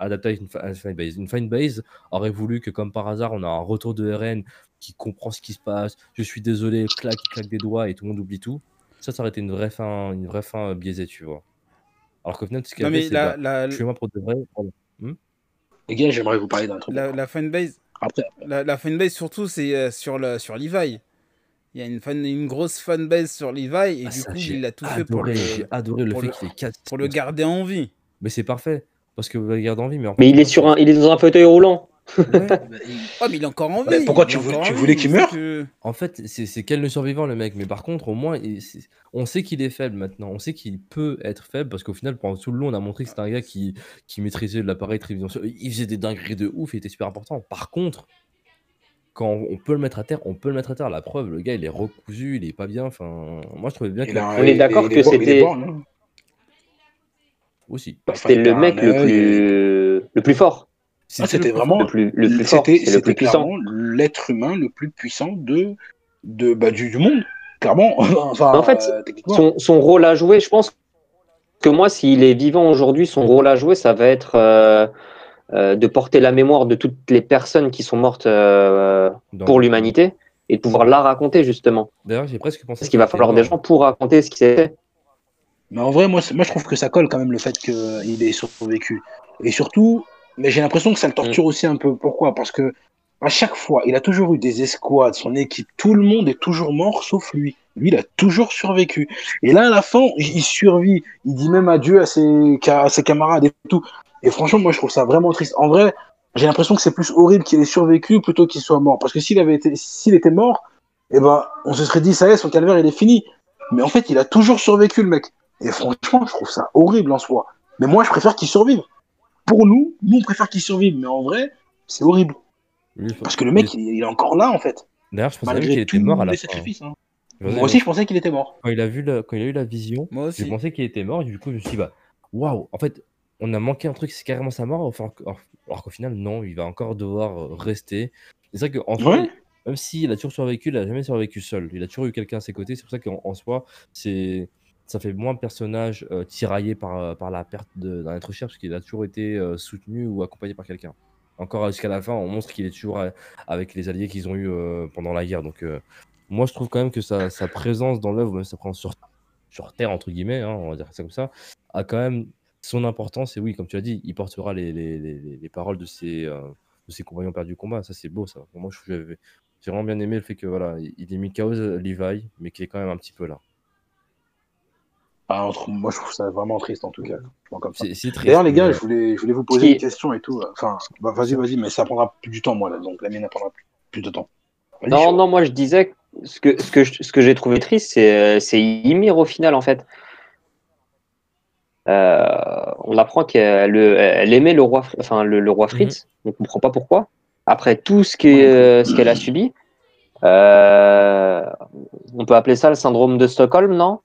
B: adapté- à une, à une fanbase. Une fanbase aurait voulu que, comme par hasard, on a un retour de RN qui comprend ce qui se passe. Je suis désolé, claque, il claque des doigts et tout le monde oublie tout. Ça, ça aurait été une vraie fin, une vraie fin euh, biaisée, tu vois. Alors qu'au final, ce qu'il a
A: Non,
B: fait,
A: la,
B: bah,
A: la,
B: tuez-moi pour de vrai. pardon.
C: Les gars, j'aimerais vous parler d'un truc.
A: la, la fanbase,
C: Après,
A: la, la fanbase surtout, c'est euh, sur, le, sur Levi. Il y a une, fan, une grosse fanbase sur Levi et
B: Ah,
A: du
B: ça,
A: coup, il a tout fait pour le,
B: j'ai adoré le
A: pour
B: fait
A: le-
B: qu'il ait cassé.
A: pour le garder en vie.
B: Mais c'est parfait. Parce que vous le gardez en vie. Mais, en
D: Mais
B: fait,
D: il est sur un, il est dans un fauteuil roulant.
B: Ouais. *laughs*
A: Oh, mais il est encore en vie.
C: Bah, pourquoi
A: il
C: tu voulais- tu qu'il
A: il
C: meure
A: que-
B: En fait, c'est c'est quel le survivant, le mec. Mais par contre, au moins, il- c'est- on sait qu'il est faible maintenant. On sait qu'il peut être faible parce qu'au final, pendant tout le long, on a montré que c'était un gars qui, qui maîtrisait l'appareil tridimensionnel. Il faisait des dingueries de ouf, il était super important. Par contre, quand on peut le mettre à terre, on peut le mettre à terre. La preuve, le gars, il est recousu, il est pas bien. Enfin, moi, je trouvais bien que.
C: a un-
D: On est d'accord que c'était-.
B: Aussi.
C: Enfin,
D: C'était le mec le plus, le plus fort,
C: c'était vraiment
D: le plus, le plus fort,
C: C'était
D: c'est le
C: c'était
D: plus puissant.
C: clairement l'être humain le plus puissant de, de, bah, du, du monde. Clairement. *laughs* enfin,
D: En fait,
C: euh,
D: son rôle à jouer, je pense que moi, s'il est vivant aujourd'hui, son rôle à jouer, ça va être euh, euh, de porter la mémoire de toutes les personnes qui sont mortes euh, pour l'humanité et de pouvoir la raconter justement.
B: D'ailleurs, j'ai presque pensé.
D: Parce qu'il va falloir des
B: mort.
D: gens pour raconter ce qui s'est fait.
C: Mais en vrai, moi, moi, je trouve que ça colle quand même le fait qu'il ait survécu. Et surtout, mais j'ai l'impression que ça le torture aussi un peu. Pourquoi? Parce que à chaque fois, il a toujours eu des escouades, son équipe, tout le monde est toujours mort sauf lui. Lui, il a toujours survécu. Et là, à la fin, il il survit. Il dit même adieu à ses, à ses camarades et tout. Et franchement, moi, je trouve ça vraiment triste. En vrai, j'ai l'impression que c'est plus horrible qu'il ait survécu plutôt qu'il soit mort. Parce que s'il avait été, s'il était mort, eh ben, on se serait dit, ça y est, son calvaire, il est fini. Mais en fait, il a toujours survécu, le mec. Et franchement, je trouve ça horrible en soi. Mais moi, je préfère qu'il survive. Pour nous, nous, on préfère qu'il survive. Mais en vrai, c'est horrible.
B: Je-
C: Parce que le mec, il, il est encore là, en fait.
B: D'ailleurs, je pensais qu'il
C: Malgré
B: était
C: tous
B: mort à la
C: les
B: fin.
C: sacrifices. hein.
B: Je pensais-
C: Moi aussi, je pensais qu'il était mort.
B: quand il a vu la- quand il a eu la vision,
A: Moi aussi.
B: pensé qu'il était mort. Et du coup, je me suis dit, bah, waouh, en fait, on a manqué un truc, c'est carrément sa mort. Enfin, alors, qu'au final, non, il va encore devoir euh, rester. C'est ça qu'en soi,
C: Ouais.
B: même s'il a toujours survécu, il a jamais survécu seul. Il a toujours eu quelqu'un à ses côtés. C'est pour ça qu'en en soi, c'est ça fait moins personnage euh, tiraillé par, euh, par la perte d'un être cher, parce qu'il a toujours été euh, soutenu ou accompagné par quelqu'un. Encore jusqu'à la fin, on montre qu'il est toujours avec les alliés qu'ils ont eu euh, pendant la guerre. Donc, moi, je trouve quand même que sa, sa présence dans l'œuvre, même sa présence sur, sur Terre, entre guillemets, hein, on va dire ça comme ça, a quand même son importance. Et oui, comme tu as dit, il portera les, les, les, les paroles de ses, euh, de ses compagnons perdus du combat. Ça, c'est beau, ça. Moi, je- j'ai j'ai vraiment bien aimé le fait que voilà, il ait mis KO Levi, mais qu'il est quand même un petit peu là.
C: Ah, entre- moi, je trouve ça vraiment triste en tout cas. D'ailleurs, les gars, je voulais, je voulais vous poser
D: Qui-
C: une question et tout. Enfin, bah, vas-y, vas-y, mais ça prendra plus du temps, moi, là. Donc, la mienne, elle prendra plus, plus de temps.
D: Non, non, moi je disais que ce que, ce que, je- ce que j'ai trouvé triste, c'est euh, c'est Ymir au final en fait. Euh, on apprend qu'elle elle aimait le roi, enfin, le, le roi Fritz, on comprend pas pourquoi. Après tout ce euh, ce qu'elle a subi, euh, on peut appeler ça le syndrome de Stockholm, non?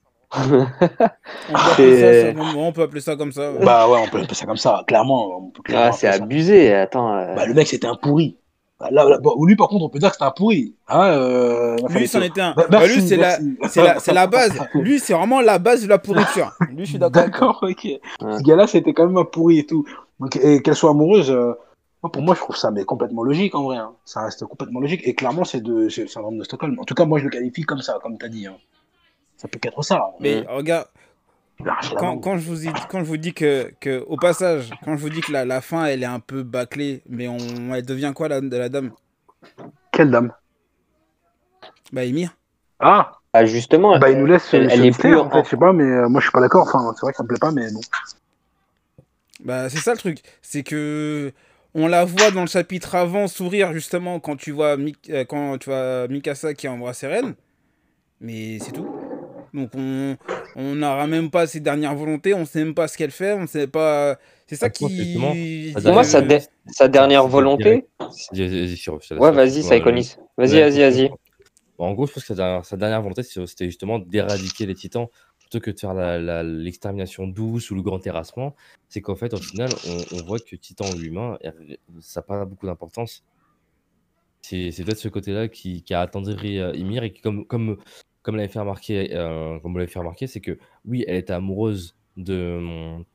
A: On peut, *laughs* appeler ça,
D: c'est-
A: ça, on peut appeler ça comme ça. ouais.
C: Bah ouais, on peut appeler ça comme ça, clairement.
D: Ah, C'est abusé, attends. euh,
C: Bah, le mec, c'était un pourri. Bah, Là, là, bon, lui, par contre, on peut dire que c'était un pourri. Hein, euh,
A: Lui, c'en était un.
C: Bah,
A: Bah,
C: merci,
A: lui, c'est la,
C: merci.
A: c'est la, c'est la base. *laughs* Lui, c'est vraiment la base de la pourriture. *laughs* Lui, je suis d'accord.
C: D'accord, ok. Ce gars-là, c'était quand même un pourri et tout. Donc, et qu'elle soit amoureuse, euh, moi, pour moi, je trouve ça mais complètement logique en vrai. hein. Ça reste complètement logique. Et clairement, c'est de, c'est le syndrome de Stockholm. En tout cas, moi, je le qualifie comme ça, comme tu as dit. hein. Ça peut qu'être ça.
A: Mais regarde, quand, je vous dis, quand je vous dis que, que, au passage, quand je vous dis que la, la fin, elle est un peu bâclée, mais on, elle devient quoi la, la dame?
C: Quelle dame?
A: Bah, Emir.
C: Ah
D: ah, justement,
C: Bah, il nous laisse
D: Elle- est plus
C: en fait. Je sais pas, mais euh, moi, je suis pas d'accord. Enfin, c'est vrai que ça me plaît pas, mais bon.
A: Bah, c'est ça le truc. C'est que on la voit dans le chapitre avant sourire justement quand tu vois Mik- euh, quand tu vois Mikasa qui embrasse Eren. Mais c'est tout. Donc on on n'aura même pas ses dernières volontés, on sait même pas ce qu'elle fait, on sait pas. C'est ça
B: Ah,
A: qui.
D: pour moi,
A: Euh,
D: sa, dé- sa dernière volonté. Ouais, vas-y, Saïkonis. Vas-y, vas-y, vas-y.
B: En gros, je pense que sa dernière, sa dernière volonté, c'était justement d'éradiquer les titans plutôt que de faire l'extermination douce ou le grand terrassement. C'est qu'en fait, au final, on, on voit que titan ou humain, er- ça n'a pas beaucoup d'importance. C'est c'est peut-être ce côté-là qui, qui a attendri euh, Ymir et qui, comme, comme, comme l'avait fait remarquer, euh, comme vous l'avez fait remarquer, c'est que oui, elle était amoureuse de, hum,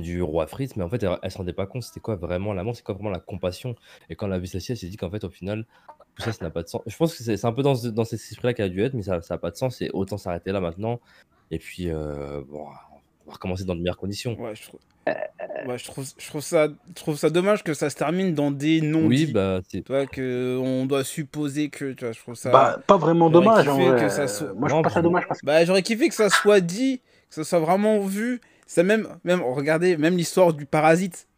B: du roi Fritz, mais en fait, elle, elle se rendait pas compte c'était quoi vraiment l'amour, c'est quoi vraiment la compassion. Et quand elle a vu celle-ci, elle s'est dit qu'en fait, au final, tout ça, ça n'a pas de sens. Je pense que c'est un peu dans, ce- dans cet esprit-là qu'elle a dû être, mais ça n'a pas de sens et autant s'arrêter là maintenant. Et puis, euh, bon, on va recommencer dans de meilleures conditions.
A: Ouais, je trouve. Ouais, je trouve, je trouve ça, je trouve ça dommage que ça se termine dans des non
B: Oui, bah.
A: Tu vois que on doit supposer que, tu vois, je trouve ça.
C: Bah, pas vraiment dommage, en vrai.
A: que ça
C: Moi, je
B: Non,
C: trouve pas ça dommage parce que.
A: Bah, j'aurais kiffé que ça soit dit, que ça soit vraiment vu. C'est même, même, regardez, même l'histoire du parasite.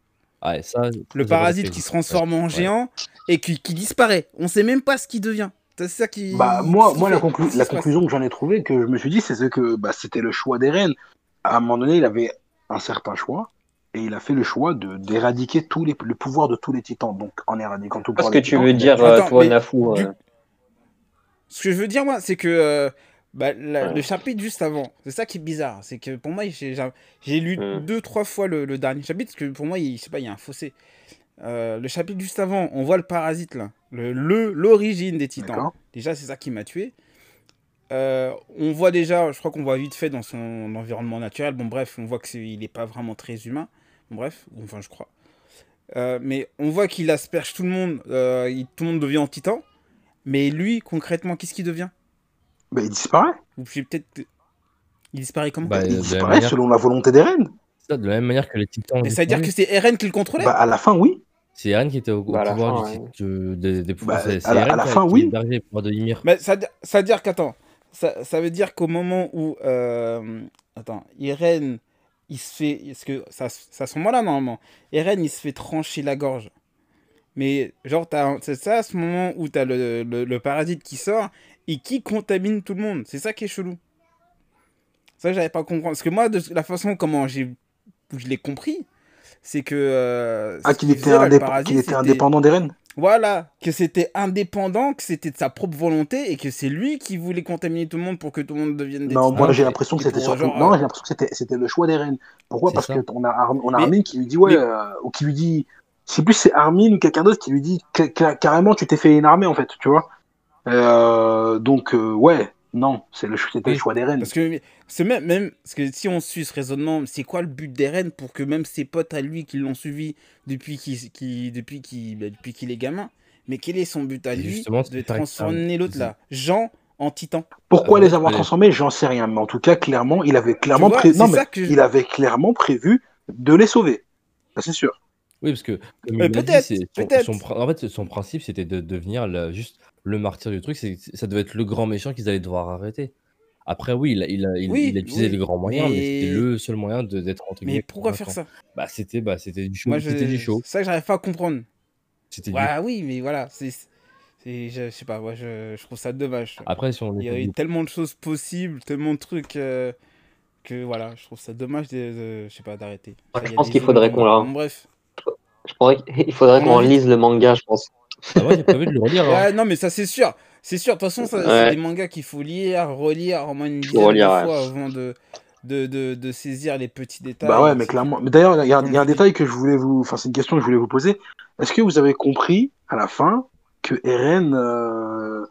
B: Ouais, ça,
A: Le
B: ça,
A: parasite qui se transforme en
B: Ouais.
A: géant et qui, qui disparaît. On sait même pas ce qu'il devient. C'est ça qui.
C: Bah, moi,
A: qui
C: moi la, conclu- conclusion que j'en ai trouvée, que je me suis dit, c'est ce que bah, c'était le choix d'Eren. À un moment donné, il avait un certain choix. Et il a fait le choix de d'éradiquer tous les, le pouvoir de tous les titans. Donc, en éradiquant tout le pouvoir
D: que
C: des
D: tu
C: titans,
D: veux dire, euh,
A: Attends,
D: toi, Nafou
A: du-
D: euh,
A: Ce que je veux dire, moi, c'est que euh, bah, la-
D: Ouais.
A: le chapitre juste avant, c'est ça qui est bizarre. C'est que pour moi, j'ai lu
D: Mm.
A: deux, trois fois le, le dernier chapitre, parce que pour moi, il, je sais pas, il y a un fossé. Euh, le chapitre juste avant, on voit le parasite là, le- l'origine des titans. Déjà, c'est ça qui m'a tué. Euh, on voit déjà, je crois qu'on voit vite fait dans son environnement naturel. Bon, bref, on voit qu'il n'est pas vraiment très humain. Bref, enfin, je crois. Euh, mais on voit qu'il asperge tout le monde. euh, il- tout le monde devient en titan. Mais lui, concrètement, qu'est-ce qu'il devient?
C: Bah, il disparaît.
A: Ou j'ai peut-être. Il disparaît comment?
B: Bah,
C: il disparaît
B: manière-
C: selon la volonté d'Eren.
B: Ça, de la même manière que les titans.
A: Mais ça veut dire que c'est Eren qui le contrôlait?
C: Bah, à la fin, oui.
B: C'est Eren qui était au, au
D: Bah,
B: pouvoir
D: fin,
B: du
D: ouais.
B: tit- de- des- des pouvoirs.
C: Bah,
B: c'est
C: à à la fin, oui.
B: de Ymir.
A: Mais ça, ça veut dire qu'attends. Ça, ça veut dire qu'au moment où. euh, attends, Eren, il se fait. Est-ce que ça, ça à ce moment-là, normalement Eren, il se fait trancher la gorge. Mais, genre, t'as- c'est ça à ce moment où t'as le, le, le parasite qui sort et qui contamine tout le monde. C'est ça qui est chelou. Ça, j'avais pas compris. Parce que moi, de la façon comment j'ai je l'ai compris, c'est que. euh,
C: Ah, qu'il était,
A: là,
C: indép- était indépendant d'Eren.
A: Voilà, que c'était indépendant, que c'était de sa propre volonté et que c'est lui qui voulait contaminer tout le monde pour que tout le monde devienne des
C: Non, moi j'ai
B: et-
C: l'impression que c'était surtout. Non,
A: euh,
C: j'ai l'impression que c'était c'était le choix d'Eren. Pourquoi?
B: C'est
C: Parce
B: ça.
C: que on a, Ar- on a
A: Mais-
C: Armin qui lui dit ouais,
A: mais-
C: euh, ou qui lui dit, je sais plus si c'est Armin ou quelqu'un d'autre qui lui dit ca- ca- carrément tu t'es fait une armée en fait, tu vois. Euh, donc euh, ouais, non, c'est le choix d'Eren.
A: Parce que c'est même, même parce que si on suit ce raisonnement, c'est quoi le but d'Eren pour que même ses potes à lui qui l'ont suivi depuis qu'il qui, depuis qu'il bah, depuis qu'il est gamin, mais quel est son but à lui de transformer l'autre là, Jean en titan
C: Pourquoi
B: Euh,
C: les avoir transformés, j'en sais rien, mais en tout cas clairement, il avait clairement
A: vois,
C: pré-
A: c'est
C: non mais
A: ça que je-
C: il avait clairement prévu de les sauver. Ça, c'est sûr.
B: Oui, parce que comme
A: Euh,
B: il l'a dit,
A: peut-être,
B: c'est son,
A: peut-être.
B: son pr- en fait, son principe, c'était de devenir le- juste le martyr du truc. C'est, ça devait être le grand méchant qu'ils allaient devoir arrêter. Après, oui, il a, il a, il,
A: Oui,
B: il a utilisé
A: oui,
B: les grands moyens, mais, c'était
A: mais-
B: le seul moyen de, d'être entre
A: Mais
B: guillemets
A: pourquoi faire ça?
B: Bah, c'était, bah, c'était du show.
A: Moi, je...
B: C'était du show.
A: c'est ça que j'arrive pas à comprendre.
B: C'était du-
A: Ouais, oui, mais voilà, c'est. Je, je sais pas, moi, je, je trouve ça dommage.
B: Après, si on
A: Il y a eu tellement de choses possibles, tellement de trucs euh, que voilà, je trouve ça dommage de, de- je sais pas, d'arrêter.
D: Ouais, je pense qu'il faudrait qu'on la-
A: Bref.
D: Je pourrais- Il faudrait qu'on lise le manga, je pense.
B: Ah ouais, j'ai prévu de le relire. hein.
A: Non, mais ça, c'est sûr. C'est sûr, de toute façon, ça, c'est des mangas qu'il faut lire, relire au moins une dizaine
D: relire,
A: de
D: ouais.
A: fois avant de, de, de, de saisir les petits détails.
C: Bah ouais, mais clairement. Mais d'ailleurs, il y a, il y a un détail que je voulais vous. Enfin, c'est une question que je voulais vous poser. Est-ce que vous avez compris à la fin que Eren euh,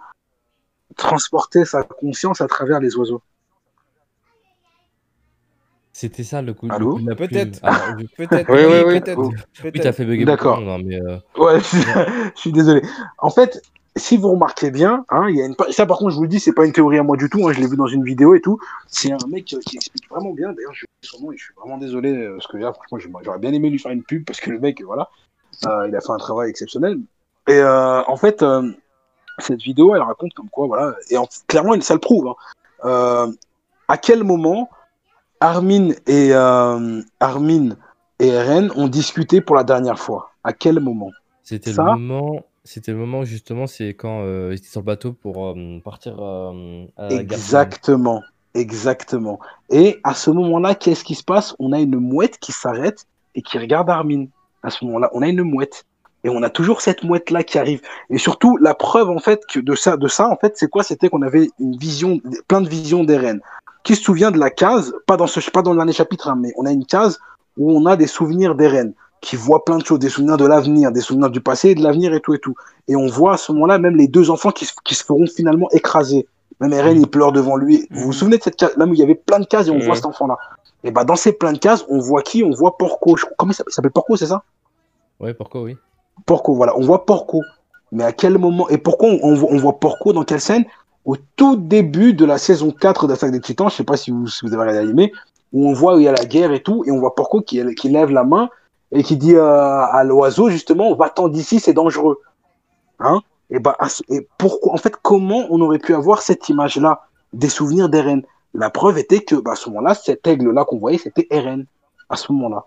C: transportait sa conscience à travers les oiseaux?
B: C'était ça le coup, le
C: Allô
B: coup de.
A: Peut-être.
B: Alors, vu-
A: Peut-être. *laughs*
D: Oui, oui, oui.
A: Peut-être.
C: Oh.
B: oui,
A: peut-être.
B: t'as fait bugger
C: D'accord.
B: hein, mais euh, *laughs*
C: Ouais, je suis désolé. En fait, si vous remarquez bien, hein, il y a une... ça par contre, je vous le dis, c'est pas une théorie à moi du tout. hein, je l'ai vu dans une vidéo et tout. C'est un mec euh, qui explique vraiment bien. D'ailleurs, je son nom et je suis vraiment désolé euh, parce que là, franchement, j'aurais bien aimé lui faire une pub parce que le mec, voilà, euh, il a fait un travail exceptionnel. Et euh, en fait, euh, cette vidéo, elle raconte comme quoi, voilà, et en- clairement, ça le prouve. hein. Euh, à quel moment Armin et euh, Armin et Eren ont discuté pour la dernière fois À quel moment?
B: C'était le moment. C'était le moment justement, c'est quand euh, ils étaient sur le bateau pour euh, partir euh, à.
C: Exactement, exactement. Et à ce moment-là, qu'est-ce qui se passe? On a une mouette qui s'arrête et qui regarde Armin. À ce moment-là, on a une mouette. Et on a toujours cette mouette-là qui arrive. Et surtout, la preuve, en fait, que de ça, de ça, en fait, c'est quoi? C'était qu'on avait une vision, plein de visions d'Eren. Qui se souvient de la case Pas dans ce, pas dans le dernier chapitre, hein, mais on a une case où on a des souvenirs d'Eren, qui voit plein de choses, des souvenirs de l'avenir, des souvenirs du passé et de l'avenir et tout et tout. Et on voit à ce moment-là même les deux enfants qui, se- qui se feront finalement écraser. Même Eren, il pleure devant lui. Vous vous
A: Mhm.
C: souvenez de cette case? Même où il y avait plein de cases et on voit cet enfant-là. Et bah dans ces plein de cases, on voit qui? On voit Porco. Comment il s'appelle? Il s'appelle Porco, c'est ça?
B: Ouais, pourquoi oui.
C: Porco, voilà. On voit Porco. Mais à quel moment? Et pourquoi on, on voit, on voit Porco dans quelle scène? Au tout début de la saison 4 d'Attaque des Titans, je sais pas si vous, si vous avez regardé l'animé, où on voit où il y a la guerre et tout, et on voit Porco qui, qui lève la main et qui dit euh, à l'oiseau justement va-t'en d'ici, c'est dangereux. Hein? Et bah à ce- et pourquoi en fait comment on aurait pu avoir cette image là des souvenirs d'Eren? La preuve était que bah, à ce moment-là, cet aigle là qu'on voyait, c'était Eren à ce moment-là.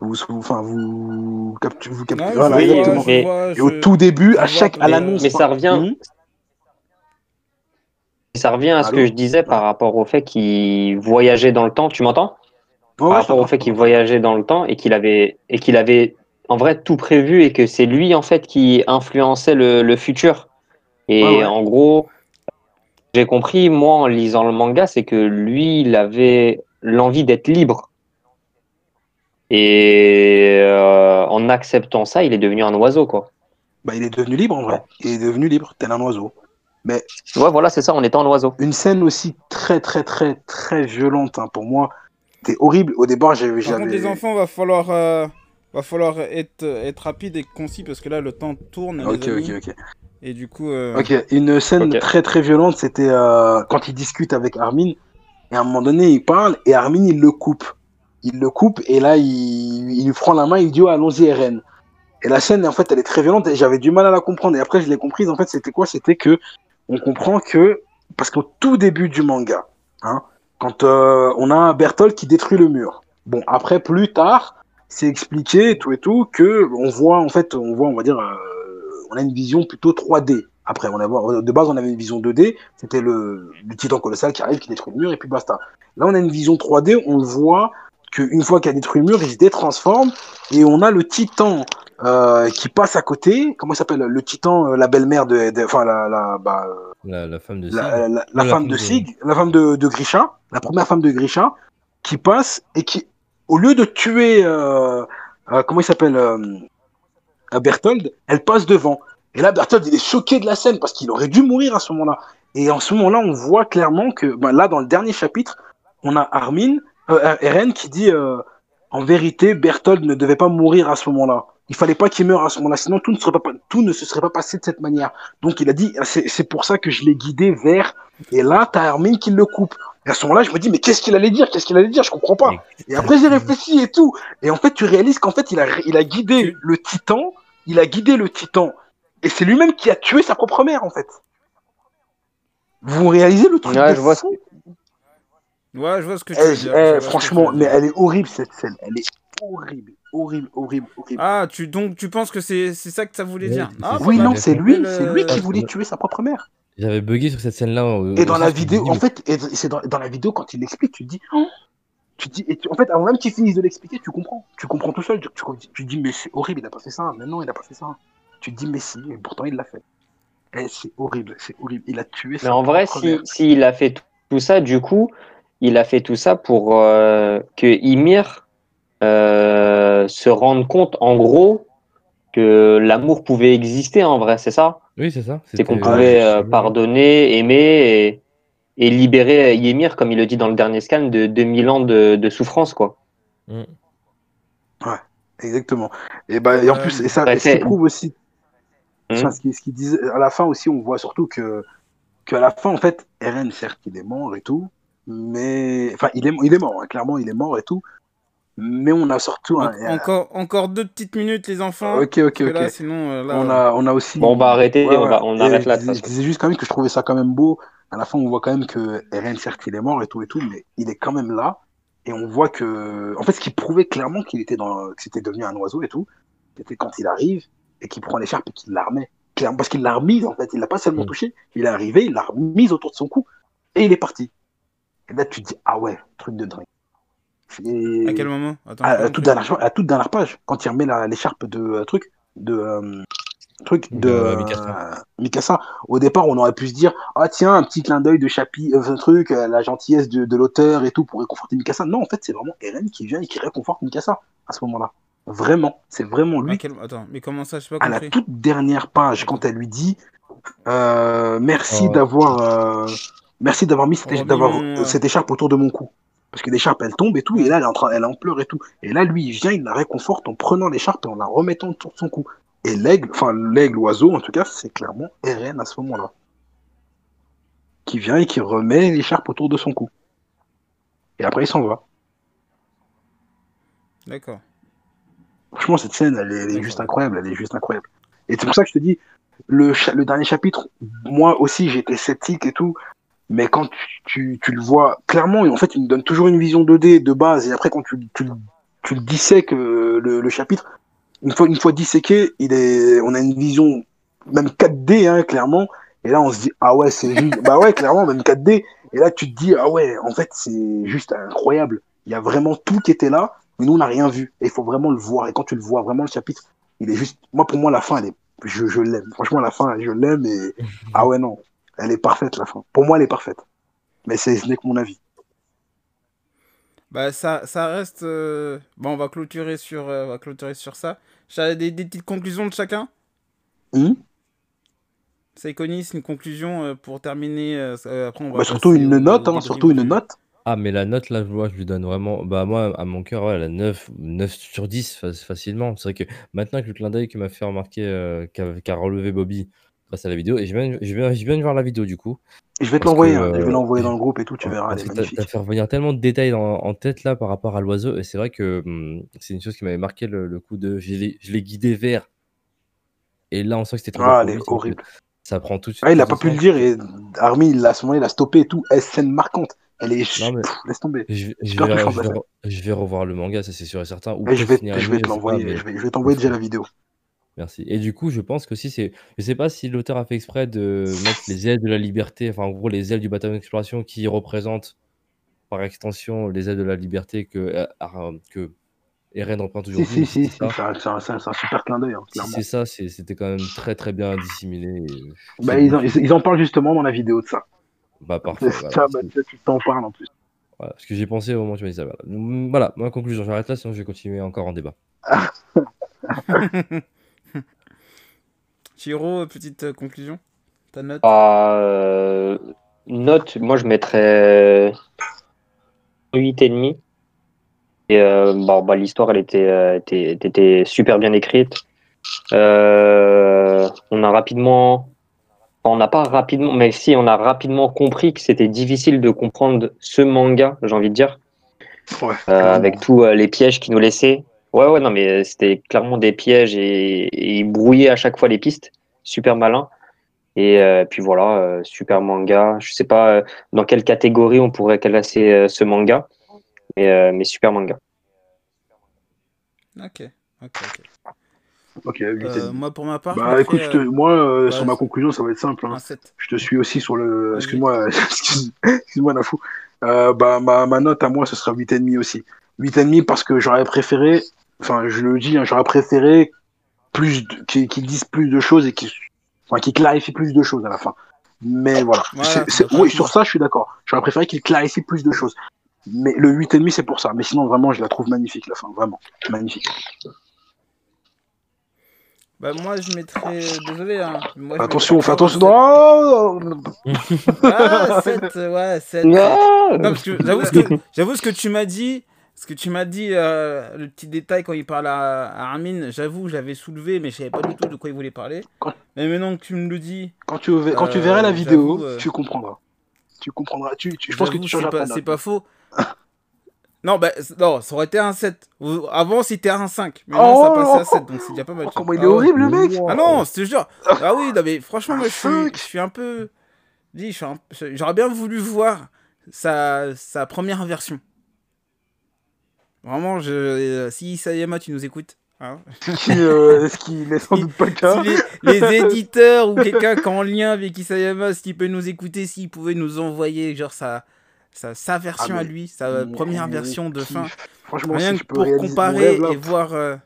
C: Vous, vous- enfin vous captez, vous voilà,
A: vois,
C: exactement.
D: Et-
C: au tout début, à chaque à
A: mais-
C: l'annonce,
D: mais ça revient-
C: Mhm.
D: Ça revient à ce
C: Allô
D: que je disais par rapport au fait qu'il voyageait dans le temps. Tu m'entends? Par rapport au fait qu'il voyageait dans le temps et qu'il avait et qu'il avait en vrai tout prévu et que c'est lui en fait qui influençait le, le futur. Et
C: Ouais, ouais.
D: en gros, j'ai compris moi en lisant le manga, c'est que lui, il avait l'envie d'être libre. Et euh, en acceptant ça, il est devenu un oiseau quoi.
C: Bah, il est devenu libre en vrai. Il est devenu libre, tel un oiseau.
D: Ouais, voilà, c'est ça, en étant un oiseau.
C: Une scène aussi très très très très violente hein, pour moi. C'était horrible. Au départ, j'avais.
A: Par contre, les enfants, va falloir, euh, va falloir être, être rapide et concis parce que là, le temps tourne. les
C: Ok,
A: amis.
C: ok, ok.
A: Et du coup, euh,
C: Ok, une scène très très violente, c'était euh, quand il discute avec Armin. Et à un moment donné, il parle et Armin, il le coupe. Il le coupe et là, il, il lui prend la main, il dit oh, allons-y, Eren. Et la scène, en fait, elle est très violente et j'avais du mal à la comprendre. Et après, je l'ai comprise. En fait, c'était quoi? C'était que on comprend que parce qu'au tout début du manga, hein, quand euh, on a Berthold qui détruit le mur. Bon, après, plus tard, c'est expliqué et tout et tout que on voit en fait, on voit, on va dire, euh, on a une vision plutôt 3D. Après, on de base, on avait une vision 2D. C'était le, titan colossal qui arrive, qui détruit le mur et puis basta. Là, on a une vision 3D. On voit qu'une fois qu'il a détruit le mur, il se détransforme et on a le titan euh, qui passe à côté. Comment il s'appelle? Le titan, euh, la belle-mère de, de- enfin la, la, bah,
B: La, la femme de Sig.
C: la- femme de Sig, la femme de, de Grisha, la première femme de Grisha, qui passe et qui, au lieu de tuer, euh, euh, comment il s'appelle, Berthold, elle passe devant. Et là, Berthold, il est choqué de la scène parce qu'il aurait dû mourir à ce moment-là. Et en ce moment-là, on voit clairement que, ben, là, dans le dernier chapitre, on a Armin, Eren qui dit, en vérité, Berthold ne devait pas mourir à ce moment-là. Il fallait pas qu'il meure à ce moment-là, sinon tout ne, serait pas, tout ne se serait pas passé de cette manière. Donc il a dit, c'est c'est pour ça que je l'ai guidé vers. Et là, t'as Armin qui le coupe. Et à ce moment-là, je me dis, mais qu'est-ce qu'il allait dire? Qu'est-ce qu'il allait dire? Je comprends pas. Et après, j'ai réfléchi et tout. Et en fait, tu réalises qu'en fait, il a, il a guidé le titan. Il a guidé le titan. Et c'est lui-même qui a tué sa propre mère, en fait. Vous réalisez le truc
D: Ouais, je vois
C: fou?
A: Ouais, je vois ce que tu
C: Eh,
A: veux dire.
C: eh,
A: ce
C: franchement, mais elle est horrible cette scène. Elle est horrible, horrible, horrible, horrible.
A: Ah, tu, donc tu penses que c'est c'est ça que ça voulait
B: Oui,
A: dire Ah, bah,
C: oui, non, c'est lui,
A: le-
C: c'est lui qui voulait tuer sa propre mère.
B: J'avais bugué sur cette scène-là. au-
C: Et dans la vidéo, en fait, c'est dans, dans la vidéo quand il l'explique, tu te dis, oh tu te dis, et tu- en fait, avant même qu'il finisse de l'expliquer, tu comprends, tu comprends tout seul. Tu, tu- tu te dis, mais c'est horrible, il a pas fait ça. Mais non, il a pas fait ça. Tu te dis, mais si, et pourtant il l'a fait. Eh, c'est horrible, c'est horrible. Il a tué.
D: Mais
C: sa
D: en vrai,
C: propre
D: si, s'il a fait tout- tout ça, du coup, il a fait tout ça pour euh, que Ymir euh, se rende compte, en gros, que l'amour pouvait exister en vrai, c'est ça?
B: Oui, c'est ça.
D: C'est qu'on
B: c'était-
D: pouvait euh,
B: Ouais.
D: pardonner, aimer et, et libérer Ymir, comme il le dit dans le dernier scan, de 2000 ans de, de souffrance, quoi.
B: Mm.
C: Exactement. Et bah, et en
A: Ouais,
C: plus, et ça,
D: Ouais,
C: prouve aussi, enfin, ce qui, ce qui disait, à la fin aussi, on voit surtout que, qu'à la fin, en fait, Eren, certes, il est mort et tout, mais, enfin, il est, il est mort, hein, clairement, il est mort et tout, mais on a surtout un,
A: encore, encore deux petites minutes, les enfants.
C: ok, ok, ok.
A: là, sinon, euh, là,
C: on a, on a aussi.
D: Bon, on va arrêter,
C: Ouais,
D: on,
C: ouais.
D: va, on
C: Et
D: arrête là.
C: Je disais juste quand même que je trouvais ça quand même beau. À la fin, on voit quand même que Eren, certes, il est mort et tout et tout, mais il est quand même là. Et on voit que, en fait, ce qui prouvait clairement qu'il était dans, que c'était devenu un oiseau et tout, c'était quand il arrive et qu'il prend l'écharpe et qu'il la remet. Clairement, Parce qu'il l'a remise, en fait. Il l'a pas seulement
B: Mm.
C: touché. Il est arrivé, il l'a remise autour de son cou et il est parti. Et là, tu te dis, ah ouais, truc de dingue. Et-
A: À quel moment? Attends,
C: à, toute dernière, à toute dernière page, quand il remet la- l'écharpe de euh, truc, de euh, truc de
B: De
C: euh,
B: Mikasa.
C: Mikasa. Au départ, on aurait pu se dire, ah tiens, un petit clin d'œil de Chapi, euh, un truc, euh, la gentillesse de, de l'auteur et tout pour réconforter Mikasa. Non, en fait, c'est vraiment Eren qui vient et qui réconforte Mikasa à ce moment-là. Vraiment, c'est vraiment lui.
A: quel- Attends, mais comment ça Je sais pas
C: À la toute dernière page, quand elle lui dit, euh, merci
B: Oh.
C: d'avoir, euh, merci d'avoir mis cette,
A: mon, euh,
C: cette écharpe autour de mon cou. Parce que l'écharpe, elle tombe et tout, et là, elle est en train, elle en pleurs et tout. Et là, lui, il vient, il la réconforte en prenant l'écharpe et en la remettant autour de son cou. Et l'aigle, enfin, l'aigle, l'oiseau, en tout cas, c'est clairement Eren à ce moment-là. Qui vient et qui remet l'écharpe autour de son cou. Et après, il s'en va.
A: D'accord.
C: Franchement, cette scène, elle est, elle est
A: D'accord.
C: juste incroyable, elle est juste incroyable. Et c'est pour ça que je te dis, le dernier chapitre, moi aussi, j'étais sceptique et tout, mais quand tu, tu, tu le vois clairement, et en fait, il me donne toujours une vision 2D de base, et après, quand tu, tu, tu le dissèques, euh, le, le chapitre, une fois, une fois disséqué, il est, on a une vision même 4D, hein, clairement, et là, on se dit, ah ouais, c'est juste, *laughs* bah ouais, clairement, même 4D, et là, tu te dis, ah ouais, en fait, c'est juste incroyable. Il y a vraiment tout qui était là, mais nous, on n'a rien vu. Et il faut vraiment le voir. Et quand tu le vois vraiment, le chapitre, il est juste. Moi, pour moi, la fin, elle est. Je, je l'aime. Franchement, la fin, je l'aime. Et. Ah ouais, non. Elle est parfaite, la fin. Pour moi, elle est parfaite. Mais c'est- ce n'est que mon avis.
A: Bah ça, ça reste. euh, Bon, on va clôturer sur, euh, on va clôturer sur ça. J'ai des, des petites conclusions de chacun?
C: Hum
A: Saïkonis, une conclusion euh, pour terminer. après, on va
C: bah, surtout une
A: au-
C: note, hein, surtout une note.
B: Ah, mais la note, là, moi, je lui donne vraiment. Bah, moi, à mon cœur, ouais, la 9, 9 sur 10, fa- facilement. C'est vrai que maintenant, avec le clin d'œil que m'a fait remarquer, euh, qu'a qu'a relevé Bobby grâce à la vidéo, et je viens, je viens, je viens de voir la vidéo, du coup.
C: Et je vais te l'envoyer. hein. Je vais
B: euh,
C: l'envoyer
B: je-
C: dans le groupe et tout. Tu verras. Magnifique.
B: t'as fait revenir tellement de détails en, en tête, là, par rapport à l'oiseau, et c'est vrai que hum, c'est une chose qui m'avait marqué le, le coup de. Je l'ai je l'ai guidé vers. Et là, on sent que c'était trop
C: Ah, elle est horrible.
B: Ça prend tout de suite.
C: Ah, il a pas pu le dire. Et Armin, il à ce moment-là, il a stoppé et tout. Scène marquante. Elle est.
B: Non, mais-
C: Pff, laisse tomber.
B: Je, vais- je vais, je, vais, je vais revoir le manga, ça c'est sûr et certain. Ou
C: Et je vais,
B: finir
C: je
B: l'anime,
C: vais te l'envoyer.
B: mais
C: Je vais, je vais t'envoyer déjà la vidéo.
B: Merci. Et du coup, je pense que si c'est. Je sais pas si l'auteur a fait exprès de mettre les ailes de la liberté, enfin en gros les ailes du bataillon d'exploration qui représentent par extension les ailes de la liberté que, euh, que Eren reprend toujours.
C: Si, si, si.
B: c'est
C: si,
B: ça.
C: C'est un, c'est un- c'est un super clin d'œil, hein,
B: Si
C: clairement.
B: c'est ça, c'est- c'était quand même très très bien dissimulé. et
C: Bah, ils, en, ils, ils en parlent justement dans la vidéo de ça.
B: Bah parfait.
C: Ça,
B: Voilà,
C: bah,
B: C'est-
C: tu t'en parles en plus.
B: voilà, parce que j'ai pensé au moment où tu m'as dit ça. Voilà, Mm, voilà ma conclusion. J'arrête là, sinon je vais continuer encore en débat. *laughs*
A: Chiro, petite euh, conclusion? Ta note?
D: Bah, euh, note, moi je mettrais 8,5. Et euh, bon, bah, l'histoire, elle était, euh, était, était super bien écrite. Euh, on a rapidement on n'a pas rapidement, mais si on a rapidement compris que c'était difficile de comprendre ce manga, j'ai envie de dire,
C: Ouais.
D: euh, avec tous euh, les pièges qu'il nous laissait. Ouais, ouais, non, mais c'était clairement des pièges et, et il brouillait à chaque fois les pistes. Super malin. Et euh, puis voilà, euh, super manga. Je sais pas euh, dans quelle catégorie on pourrait classer euh, ce manga, mais, euh, mais super manga.
A: Ok, ok, ok. Euh, moi, pour ma part, je
C: Bah écoute, te-
A: euh,
C: moi, euh,
A: ouais,
C: sur ma conclusion, ça va être simple. hein.
A: un 7.
C: Je te suis aussi sur le. Excuse-moi, *laughs* excuse- excuse-moi, Nafou. Euh, bah, ma, ma note à moi, ce sera 8,5 aussi. 8,5 parce que j'aurais préféré, enfin, je le dis, hein, j'aurais préféré plus qu'ils disent plus de choses et qu'ils enfin, clarifient plus de choses à la fin. Mais voilà.
A: Ouais,
C: oui, sur ça, je suis d'accord. J'aurais préféré qu'ils clarifient plus de choses. Mais le 8,5, c'est pour ça. Mais sinon, vraiment, je la trouve magnifique, la fin. Vraiment. Magnifique.
A: Bah, moi, je mettrais. Désolé, hein. Moi,
C: Attention, fais attention. Non.
A: Ah, 7, ouais, 7. *laughs* Non, parce que j'avoue ce que, j'avoue ce que tu m'as dit, ce que tu m'as dit, euh, le petit détail quand il parle à, à Armin, j'avoue, j'avais soulevé, mais je savais pas du tout de quoi il voulait parler.
C: Quand-
A: Mais maintenant que tu me le dis,
C: Quand tu, ver- quand tu
A: Euh,
C: verras la vidéo,
A: euh,
C: tu comprendras. Tu comprendras. Tu, tu- je pense que tu
A: c'est
C: changeras
A: pas, c'est pas faux. *laughs* non, bah, non, ça aurait été un 7. Ou- Avant, c'était un 5. Mais non, ça
C: Oh
A: passait à 7, donc c'est déjà pas mal.
C: Oh, comment il
A: Ah
C: est
A: ouais.
C: horrible, le mec
A: Ah non, je te jure. Ah oui, non, mais franchement, moi, je suis, je suis un peu. J'aurais bien voulu voir sa, sa première version. Vraiment, je, euh, si Isayama, tu nous écoutes. hein,
C: Qui, euh, ce qui n'est sans doute pas le cas.
A: si les, les *laughs* éditeurs ou quelqu'un qui en lien avec Isayama, s'il peut nous écouter, s'il pouvait nous envoyer genre sa, sa, sa version
C: Ah,
A: à lui, sa
C: Mon-
A: première version de fin.
C: Franchement,
A: Rien
C: si
A: que pour comparer
C: rêve, là,
A: et voir. euh,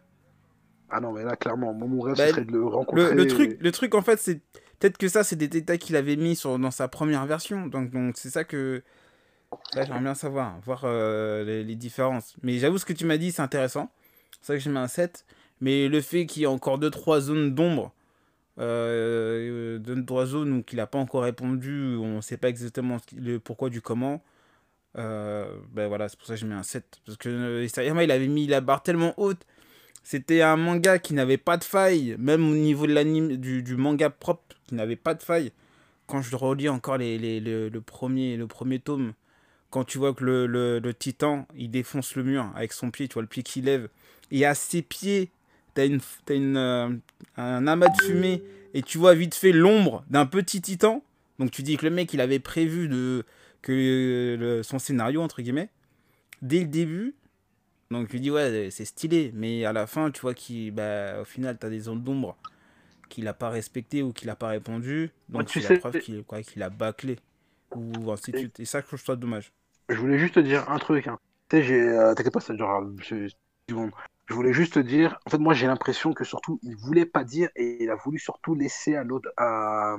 C: Ah non, mais là, clairement, mon rêve,
A: Bah,
C: serait de le rencontrer.
A: Le, le truc, le truc, en fait, c'est peut-être que ça, c'est des détails qu'il avait mis sur, dans sa première version. Donc, donc c'est ça que. Là, j'aimerais bien savoir, voir euh, les, différences. Mais j'avoue, ce que tu m'as dit, c'est intéressant. C'est ça que j'ai mis un 7. Mais le fait qu'il y ait encore 2-3 zones d'ombre, euh, 2-3 zones où il n'a pas encore répondu, où on ne sait pas exactement le pourquoi du comment, euh, ben voilà, c'est pour ça que j'ai mis un 7. Parce que euh, Isayama, il avait mis la barre tellement haute. C'était un manga qui n'avait pas de faille, même au niveau de l'anime, du, manga propre, qui n'avait pas de faille. Quand je relis encore les, les- le, le premier, le premier tome, quand tu vois que le, le, le titan, il défonce le mur avec son pied, tu vois le pied qui lève, et à ses pieds, t'as une, t'as une, euh, un amas de fumée, et tu vois vite fait l'ombre d'un petit titan. Donc tu dis que le mec, il avait prévu de, que euh, le- son scénario, entre guillemets, dès le début. Donc tu dis, ouais, c'est stylé, mais à la fin, tu vois qu'au bah, au final, t'as des zones d'ombre qu'il n'a pas respectées ou qu'il n'a pas répondu. Donc c'est la preuve qu'il a bâclé. Ou ainsi de suite. Et ça, je trouve ça dommage.
C: Je voulais juste te dire un truc. Hein. Euh, T'inquiète pas, c'est- c'est bon. Je voulais juste te dire. En fait, moi, j'ai l'impression que surtout, il voulait pas dire et il a voulu surtout laisser à l'autre, à...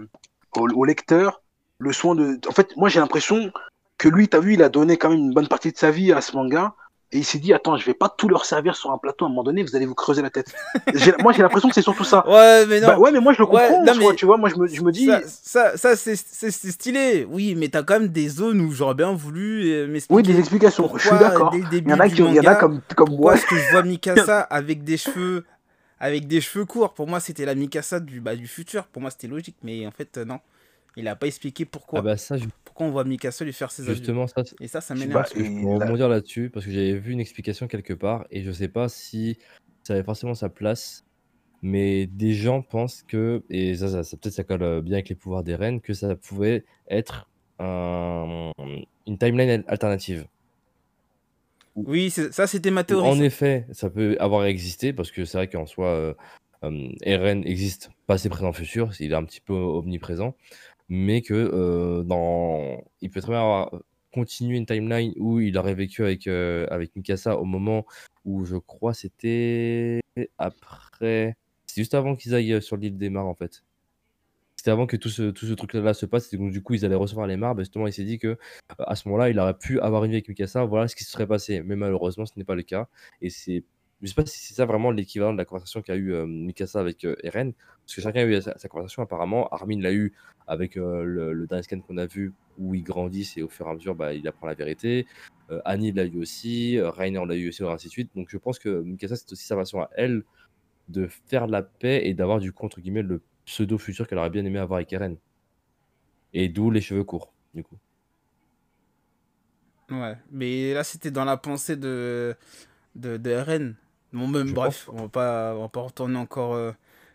C: au, au lecteur, le soin de. En fait, moi, j'ai l'impression que lui, t'as vu, il a donné quand même une bonne partie de sa vie à ce manga. Et il s'est dit, attends, je vais pas tout leur servir sur un plateau à un moment donné, vous allez vous creuser la tête. *laughs* Moi, j'ai l'impression que c'est surtout ça.
A: Ouais, mais non.
C: Bah ouais, mais moi, je le
A: Ouais,
C: comprends.
A: non,
C: soi,
A: mais
C: tu vois, moi, je me, je me dis.
A: Ça, ça, ça, c'est stylé. Oui, mais t'as quand même des zones où j'aurais bien voulu euh, m'expliquer.
C: Oui, des explications. je suis d'accord.
A: le début
C: Il y en a qui, il y en a
A: manga,
C: comme, comme moi.
A: est-ce que je vois Mikasa *laughs* avec des cheveux avec des cheveux courts? Pour moi, c'était la Mikasa du, bah, du futur. Pour moi, c'était logique. Mais en fait, euh, non. Il a pas expliqué pourquoi.
B: Ah bah ça,
A: Pourquoi on voit Mikasa lui faire ses adieux.
B: justement, ça,
A: Et ça, ça
C: Je
A: m'énerve.
B: je
C: et
B: peux rebondir là-dessus, parce que j'avais vu une explication quelque part, et je sais pas si ça avait forcément sa place, mais des gens pensent que, et ça, ça, ça- peut-être ça colle euh, bien avec les pouvoirs des reines, que ça pouvait être un- une timeline al- alternative.
A: Oui, ça, c'était ma théorie.
B: En effet, ça peut avoir existé, parce que c'est vrai qu'en soi, euh, euh, Eren existe passé, présent, futur, il est un petit peu omniprésent, mais que euh, dans... il peut très bien avoir continué une timeline où il aurait vécu avec, euh, avec Mikasa au moment où je crois c'était après. C'est juste avant qu'ils aillent sur l'île des Mares en fait. C'était avant que tout ce, tout ce truc-là se passe, donc du coup ils allaient recevoir les mares. bah, justement, il s'est dit que à ce moment-là, il aurait pu avoir une vie avec Mikasa. Voilà ce qui se serait passé. Mais malheureusement, ce n'est pas le cas. Et c'est, je sais pas si c'est ça vraiment l'équivalent de la conversation qu'a eu euh, Mikasa avec euh, Eren, parce que chacun a eu sa, sa conversation apparemment. Armin l'a eu avec euh, le, le qu'on a vu où ils grandissent et au fur et à mesure, bah, il apprend la vérité. Euh, Annie l'a eu aussi, euh, Rainer l'a eu aussi, et ainsi de suite. Donc je pense que Mikasa, c'est aussi sa façon à elle de faire la paix et d'avoir du coup, entre guillemets, le pseudo futur qu'elle aurait bien aimé avoir avec Eren. Et d'où les cheveux courts, du coup.
A: Ouais, mais là c'était dans la pensée de, de, de RN. Bon, même, bref,
B: pense.
A: on va pas, on va pas retourner encore euh,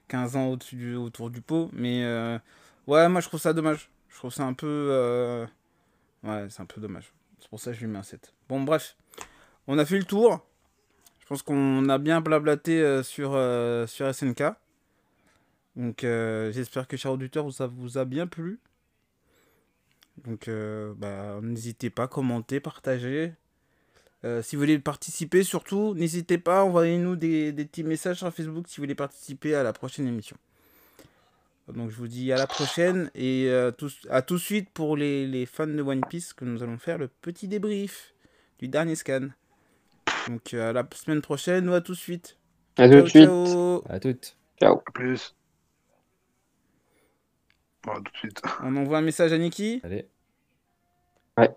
A: 15 ans au-dessus du, autour du pot, mais euh, ouais, moi je trouve ça dommage. Je trouve ça un peu. euh, Ouais, c'est un peu dommage. C'est pour ça que je lui mets un 7. Bon, bref, on a fait le tour. Je pense qu'on a bien blablaté euh, sur, euh, sur SNK. Donc euh, j'espère que, chers auditeurs, ça vous a bien plu. Donc euh, bah, n'hésitez pas à commenter, partager. Euh, si vous voulez participer, surtout, n'hésitez pas, envoyez-nous des, des petits messages sur Facebook si vous voulez participer à la prochaine émission. Donc je vous dis à la prochaine et euh, à tout de suite pour les, les fans de One Piece que nous allons faire le petit débrief du dernier scan. Donc euh, à la semaine prochaine ou à tout de suite.
D: À tout
A: Ciao,
D: de suite.
A: ciao.
B: À toutes.
D: Ciao.
C: À plus. Bon, à tout de suite.
A: On envoie un message à Niki.
B: Allez.
D: Ouais.